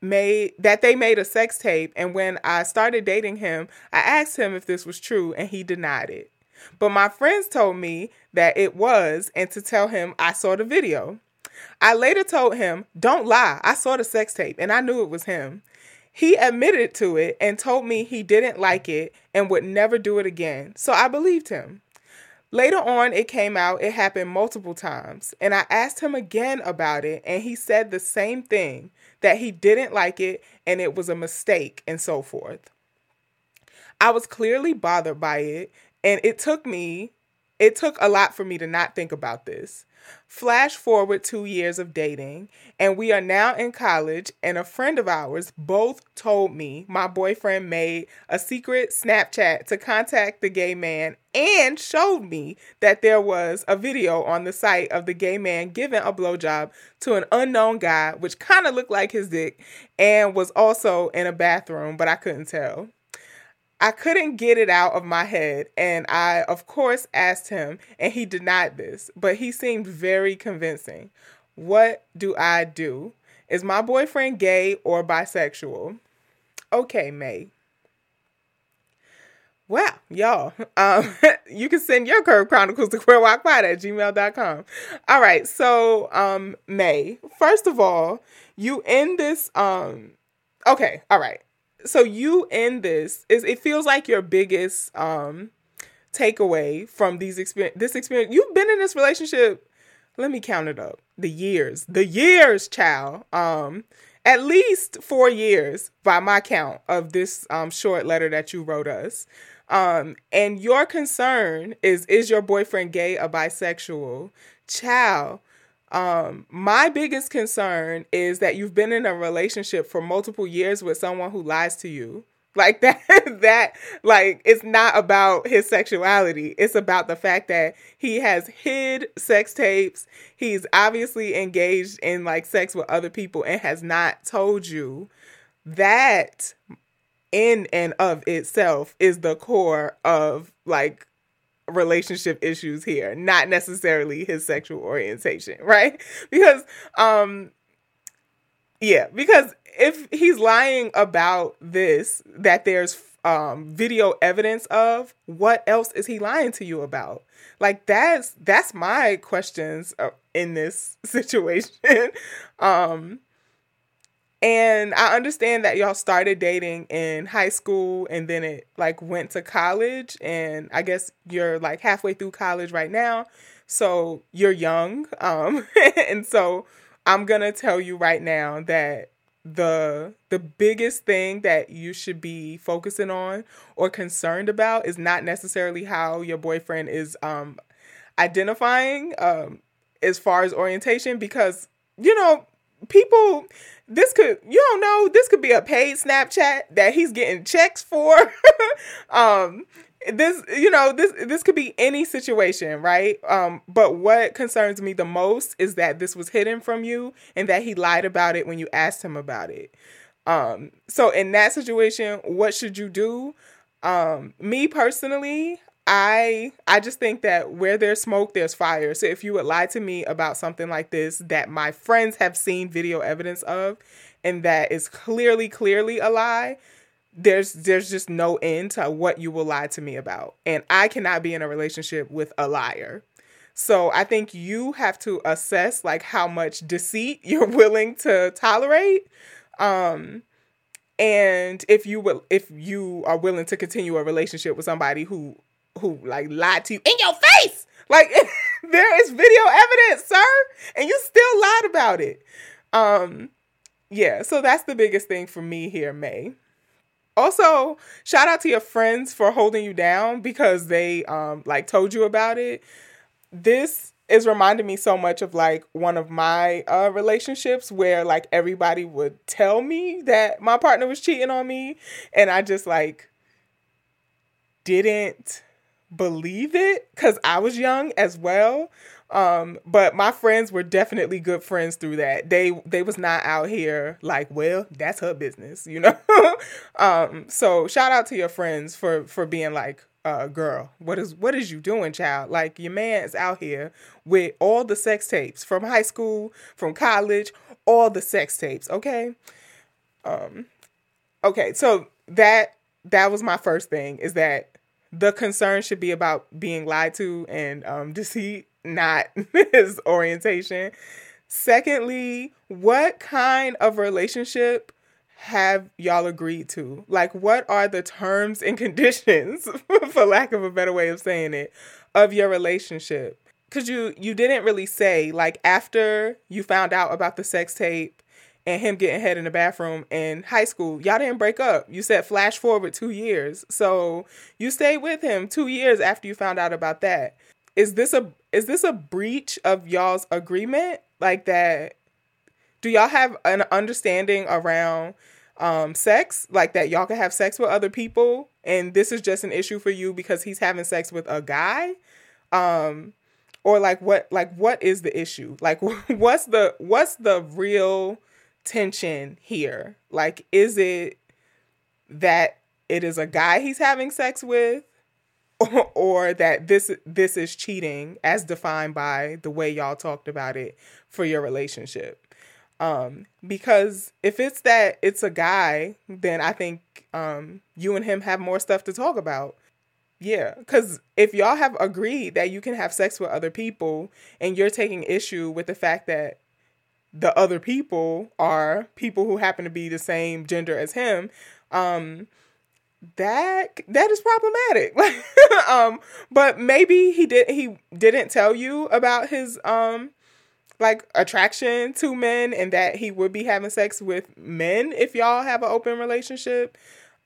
made that they made a sex tape and when I started dating him, I asked him if this was true and he denied it. But my friends told me that it was and to tell him I saw the video. I later told him, Don't lie, I saw the sex tape and I knew it was him. He admitted to it and told me he didn't like it and would never do it again, so I believed him. Later on, it came out it happened multiple times, and I asked him again about it, and he said the same thing that he didn't like it and it was a mistake and so forth. I was clearly bothered by it and it took me, it took a lot for me to not think about this. Flash forward two years of dating, and we are now in college. And a friend of ours both told me my boyfriend made a secret Snapchat to contact the gay man and showed me that there was a video on the site of the gay man giving a blowjob to an unknown guy, which kind of looked like his dick, and was also in a bathroom, but I couldn't tell. I couldn't get it out of my head. And I, of course, asked him, and he denied this, but he seemed very convincing. What do I do? Is my boyfriend gay or bisexual? Okay, May. Well, y'all, <laughs> um, <laughs> you can send your Curve Chronicles to queerwocpod at gmail.com. All right, so um, May, first of all, you end this um okay, all right so you in this is it feels like your biggest um takeaway from these experience this experience you've been in this relationship let me count it up the years the years child um at least four years by my count of this um short letter that you wrote us. Um and your concern is is your boyfriend gay or bisexual? Child um, my biggest concern is that you've been in a relationship for multiple years with someone who lies to you. Like <laughs> that, that, like, it's not about his sexuality. It's about the fact that he has hid sex tapes. He's obviously engaged in like sex with other people and has not told you that in and of itself is the core of like relationship issues here, not necessarily his sexual orientation, <laughs> right? Because um yeah, because if he's lying about this that there's um, video evidence of, what else is he lying to you about? Like that's that's my questions uh, in this <laughs> situation. <laughs> um, and I understand that y'all started dating in high school and then it like went to college and I guess you're like halfway through college right now. So you're young. Um <laughs> and so I'm going to tell you right now that the the biggest thing that you should be focusing on or concerned about is not necessarily how your boyfriend is um identifying um as far as orientation because you know people this could you don't know this could be a paid snapchat that he's getting checks for. <laughs> Um this you know this this could be any situation right? Um but what concerns me the most is that this was hidden from you and that he lied about it when you asked him about it. Um so in that situation what should you do? Um me personally I I just think that where there's smoke, there's fire. So if you would lie to me about something like this that my friends have seen video evidence of and that is clearly, clearly a lie, there's there's just no end to what you will lie to me about. And I cannot be in a relationship with a liar. So I think you have to assess like how much deceit <laughs> you're willing to tolerate. Um and if you will if you are willing to continue a relationship with somebody who who like lied to you in your face. Like <laughs> there is video evidence, sir, and you still lied about it. Um yeah, so that's the biggest thing for me here, May. Also, shout out to your friends for holding you down because they um like told you about it. This is reminding me so much of like one of my uh relationships where like everybody would tell me that my partner was cheating on me and I just like didn't believe it because I was young as well. Um, but my friends were definitely good friends through that. They they was not out here like, well, that's her business, you <laughs> know. um, so shout out to your friends for for being like, uh, girl, what is what is you doing, child? Like your man is out here with all the sex tapes from high school, from college, all the sex tapes. Okay. Um. Okay, so that that was my first thing is that the concern should be about being lied to and um, deceit, not <laughs> his orientation. Secondly, what kind of relationship have y'all agreed to? Like, what are the terms and <laughs> conditions, <laughs> for lack of a better way of saying it, of your relationship? Because you you didn't really say like after you found out about the sex tape and him getting head in the bathroom in high school. Y'all didn't break up. You said flash forward two years. So you stayed with him two years after you found out about that. Is this a is this a breach of y'all's agreement? Like that do y'all have an understanding around um sex? Like that y'all can have sex with other people and this is just an issue for you because he's having sex with a guy? Um or like what like what is the issue? Like <laughs> what's the what's the real tension here? Like, is it that it is a guy he's having sex with? Or, <laughs> or that this this is cheating as defined by the way y'all talked about it for your relationship um because if it's that it's a guy then i think um you and him have more stuff to talk about yeah, because if y'all have agreed that you can have sex with other people and you're taking issue with the fact that the other people are people who happen to be the same gender as him, um, that that is problematic. <laughs> um, but maybe he did he didn't tell you about his um like attraction to men and that he would be having sex with men if y'all have an open relationship.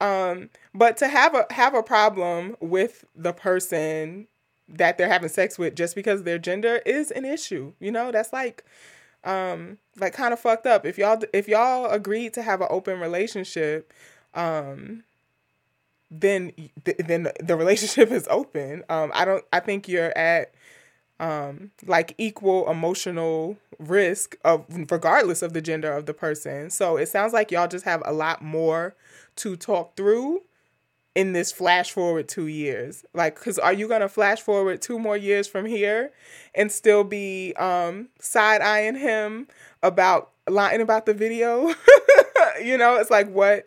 Um, but to have a have a problem with the person that they're having sex with just because their gender is an issue. You know, that's like um like kind of fucked up. If y'all if y'all agreed to have an open relationship um then th- then the relationship <laughs> is open. Um i don't i think you're at um like equal emotional risk of regardless of the gender of the person. So it sounds like y'all just have a lot more to talk through in this flash forward two years? Like, because are you going to flash forward two more years from here and still be um, side eyeing him about lying about the video? <laughs> you know, it's like, what?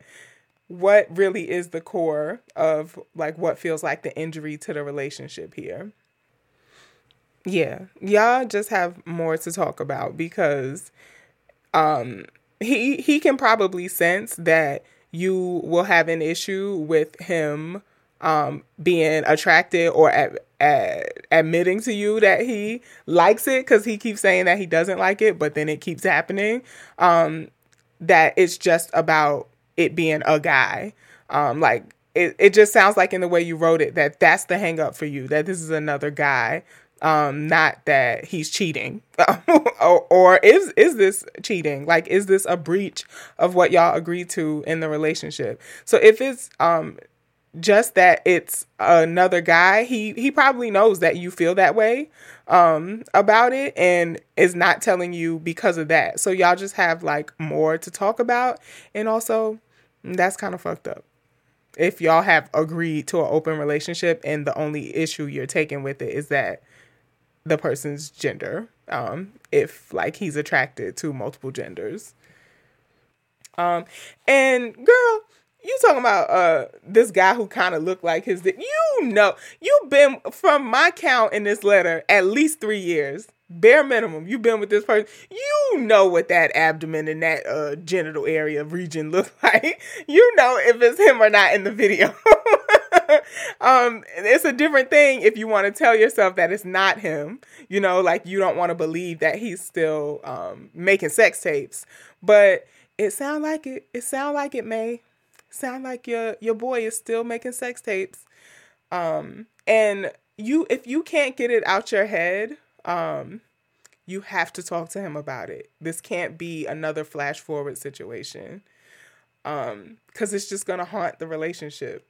what really is the core of like what feels like the injury to the relationship here. Yeah, y'all just have more to talk about because um he he can probably sense that you will have an issue with him um being attracted or at, at, admitting to you that he likes it cuz he keeps saying that he doesn't like it but then it keeps happening. Um that it's just about it being a guy. Um like it, it just sounds like in the way you wrote it that that's the hang up for you that this is another guy um not that he's cheating. <laughs> Or, or is is this cheating? Like is this a breach of what y'all agreed to in the relationship? So if it's um just that it's another guy he he probably knows that you feel that way um about it and is not telling you because of that. So y'all just have like more to talk about. And also that's kind of fucked up. If y'all have agreed to an open relationship and the only issue you're taking with it is that the person's gender um if like he's attracted to multiple genders. Um and girl you talking about uh this guy who kind of looked like his you know you've been from my count in this letter at least three years bare minimum you've been with this person you know what that abdomen and that uh genital area region look <laughs> like. You know if it's him or not in the video <laughs> <laughs> um it's a different thing if you want to tell yourself that it's not him you know like you don't want to believe that he's still um making sex tapes. But it sound like it it sound like it may. Sound like your your boy is still making sex tapes. Um and you if you can't get it out your head um you have to talk to him about it. This can't be another flash forward situation. Um cuz it's just going to haunt the relationship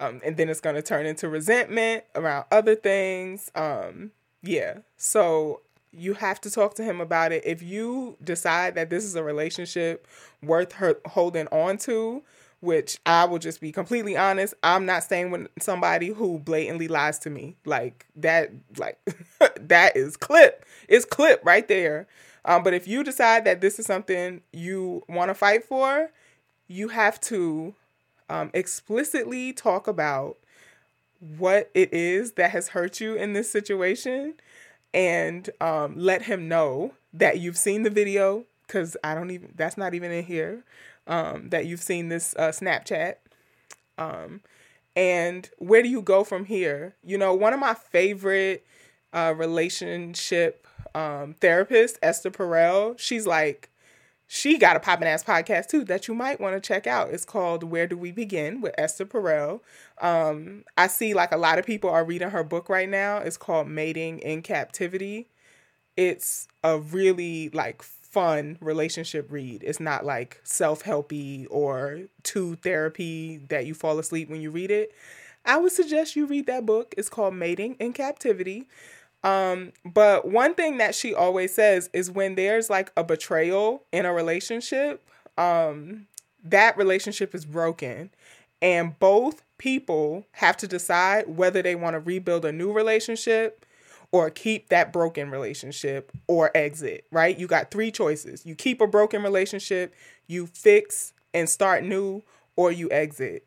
um and then it's going to turn into resentment around other things um yeah so you have to talk to him about it if you decide that this is a relationship worth her holding on to which I will just be completely honest, I'm not staying with somebody who blatantly lies to me. Like that, like <laughs> that is clip. It's clip right there. Um, but if you decide that this is something you want to fight for, you have to um, explicitly talk about what it is that has hurt you in this situation and um, let him know that you've seen the video because I don't even, that's not even in here um, that you've seen this uh, Snapchat. Um, and where do you go from here? You know, one of my favorite uh, relationship um, therapists, Esther Perel, she's like, she got a poppin' ass podcast too that you might want to check out. It's called Where Do We Begin with Esther Perel. Um, I see like a lot of people are reading her book right now. It's called Mating in Captivity. It's a really like fun relationship read. It's not like self helpy or to therapy that you fall asleep when you read it. I would suggest you read that book. It's called Mating in Captivity. Um, but one thing that she always says is when there's like a betrayal in a relationship, um, that relationship is broken. And both people have to decide whether they want to rebuild a new relationship or keep that broken relationship or exit, right? You got three choices. You keep a broken relationship, you fix and start new, or you exit.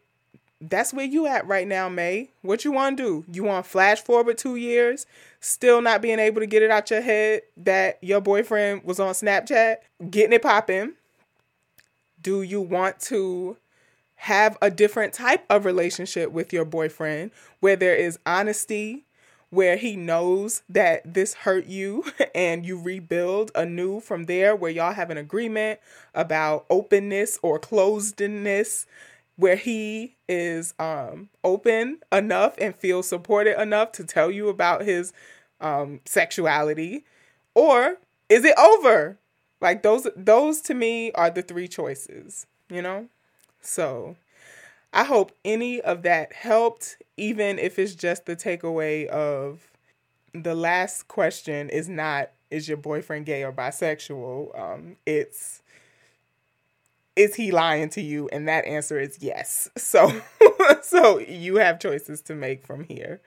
That's where you at right now, May. What you want to do? You want to flash forward 2 years, still not being able to get it out your head that your boyfriend was on Snapchat, getting it popping? Do you want to have a different type of relationship with your boyfriend where there is honesty, where he knows that this hurt you <laughs> and you rebuild anew from there where y'all have an agreement about openness or closedness where he is um open enough and feels supported enough to tell you about his um sexuality? Or is it over? Like those those to me are the three choices you know? So I hope any of that helped, even if it's just the takeaway of the last question is not is your boyfriend gay or bisexual? Um, it's is he lying to you? And that answer is yes. <laughs> So so you have choices to make from here.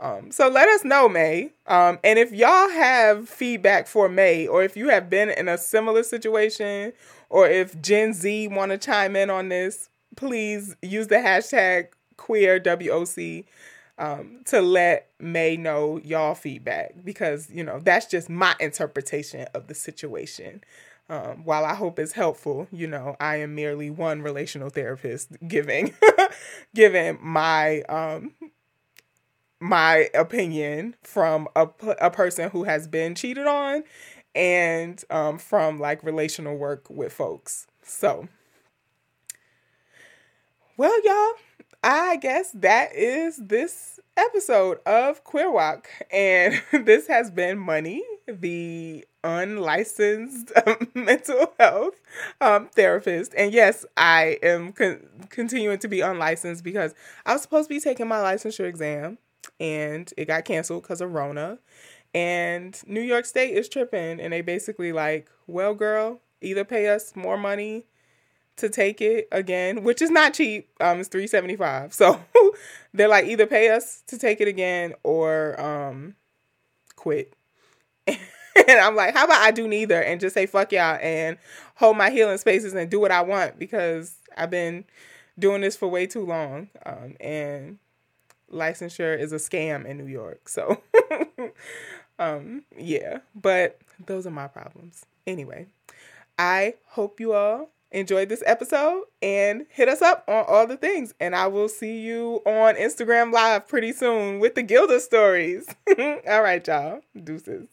Um, so let us know, May. Um, and if y'all have feedback for May, or if you have been in a similar situation, or if Gen Z want to chime in on this, please use the hashtag queer WOC um, to let May know y'all feedback because, you know, that's just my interpretation of the situation. Um, while I hope it's helpful, you know, I am merely one relational therapist giving <laughs> giving my um my opinion from a, a person who has been cheated on and um from like relational work with folks. So, well, y'all, I guess that is this episode of Queer WOC. And <laughs> this has been Money, the unlicensed <laughs> mental health um, therapist. And yes, I am con- continuing to be unlicensed because I was supposed to be taking my licensure exam and it got canceled because of Rona. And New York State is tripping. And they basically like, well, girl, either pay us more money to take it again, which is not cheap. Um, it's three seventy five. So <laughs> they're like either pay us to take it again or um quit. <laughs> and I'm like, how about I do neither and just say fuck y'all and hold my healing spaces and do what I want because I've been doing this for way too long. Um, and licensure is a scam in New York. So <laughs> um yeah, but those are my problems. Anyway, I hope you all enjoyed this episode and hit us up on all the things. And I will see you on Instagram Live pretty soon with the Gilda stories. <laughs> all right, y'all. Deuces.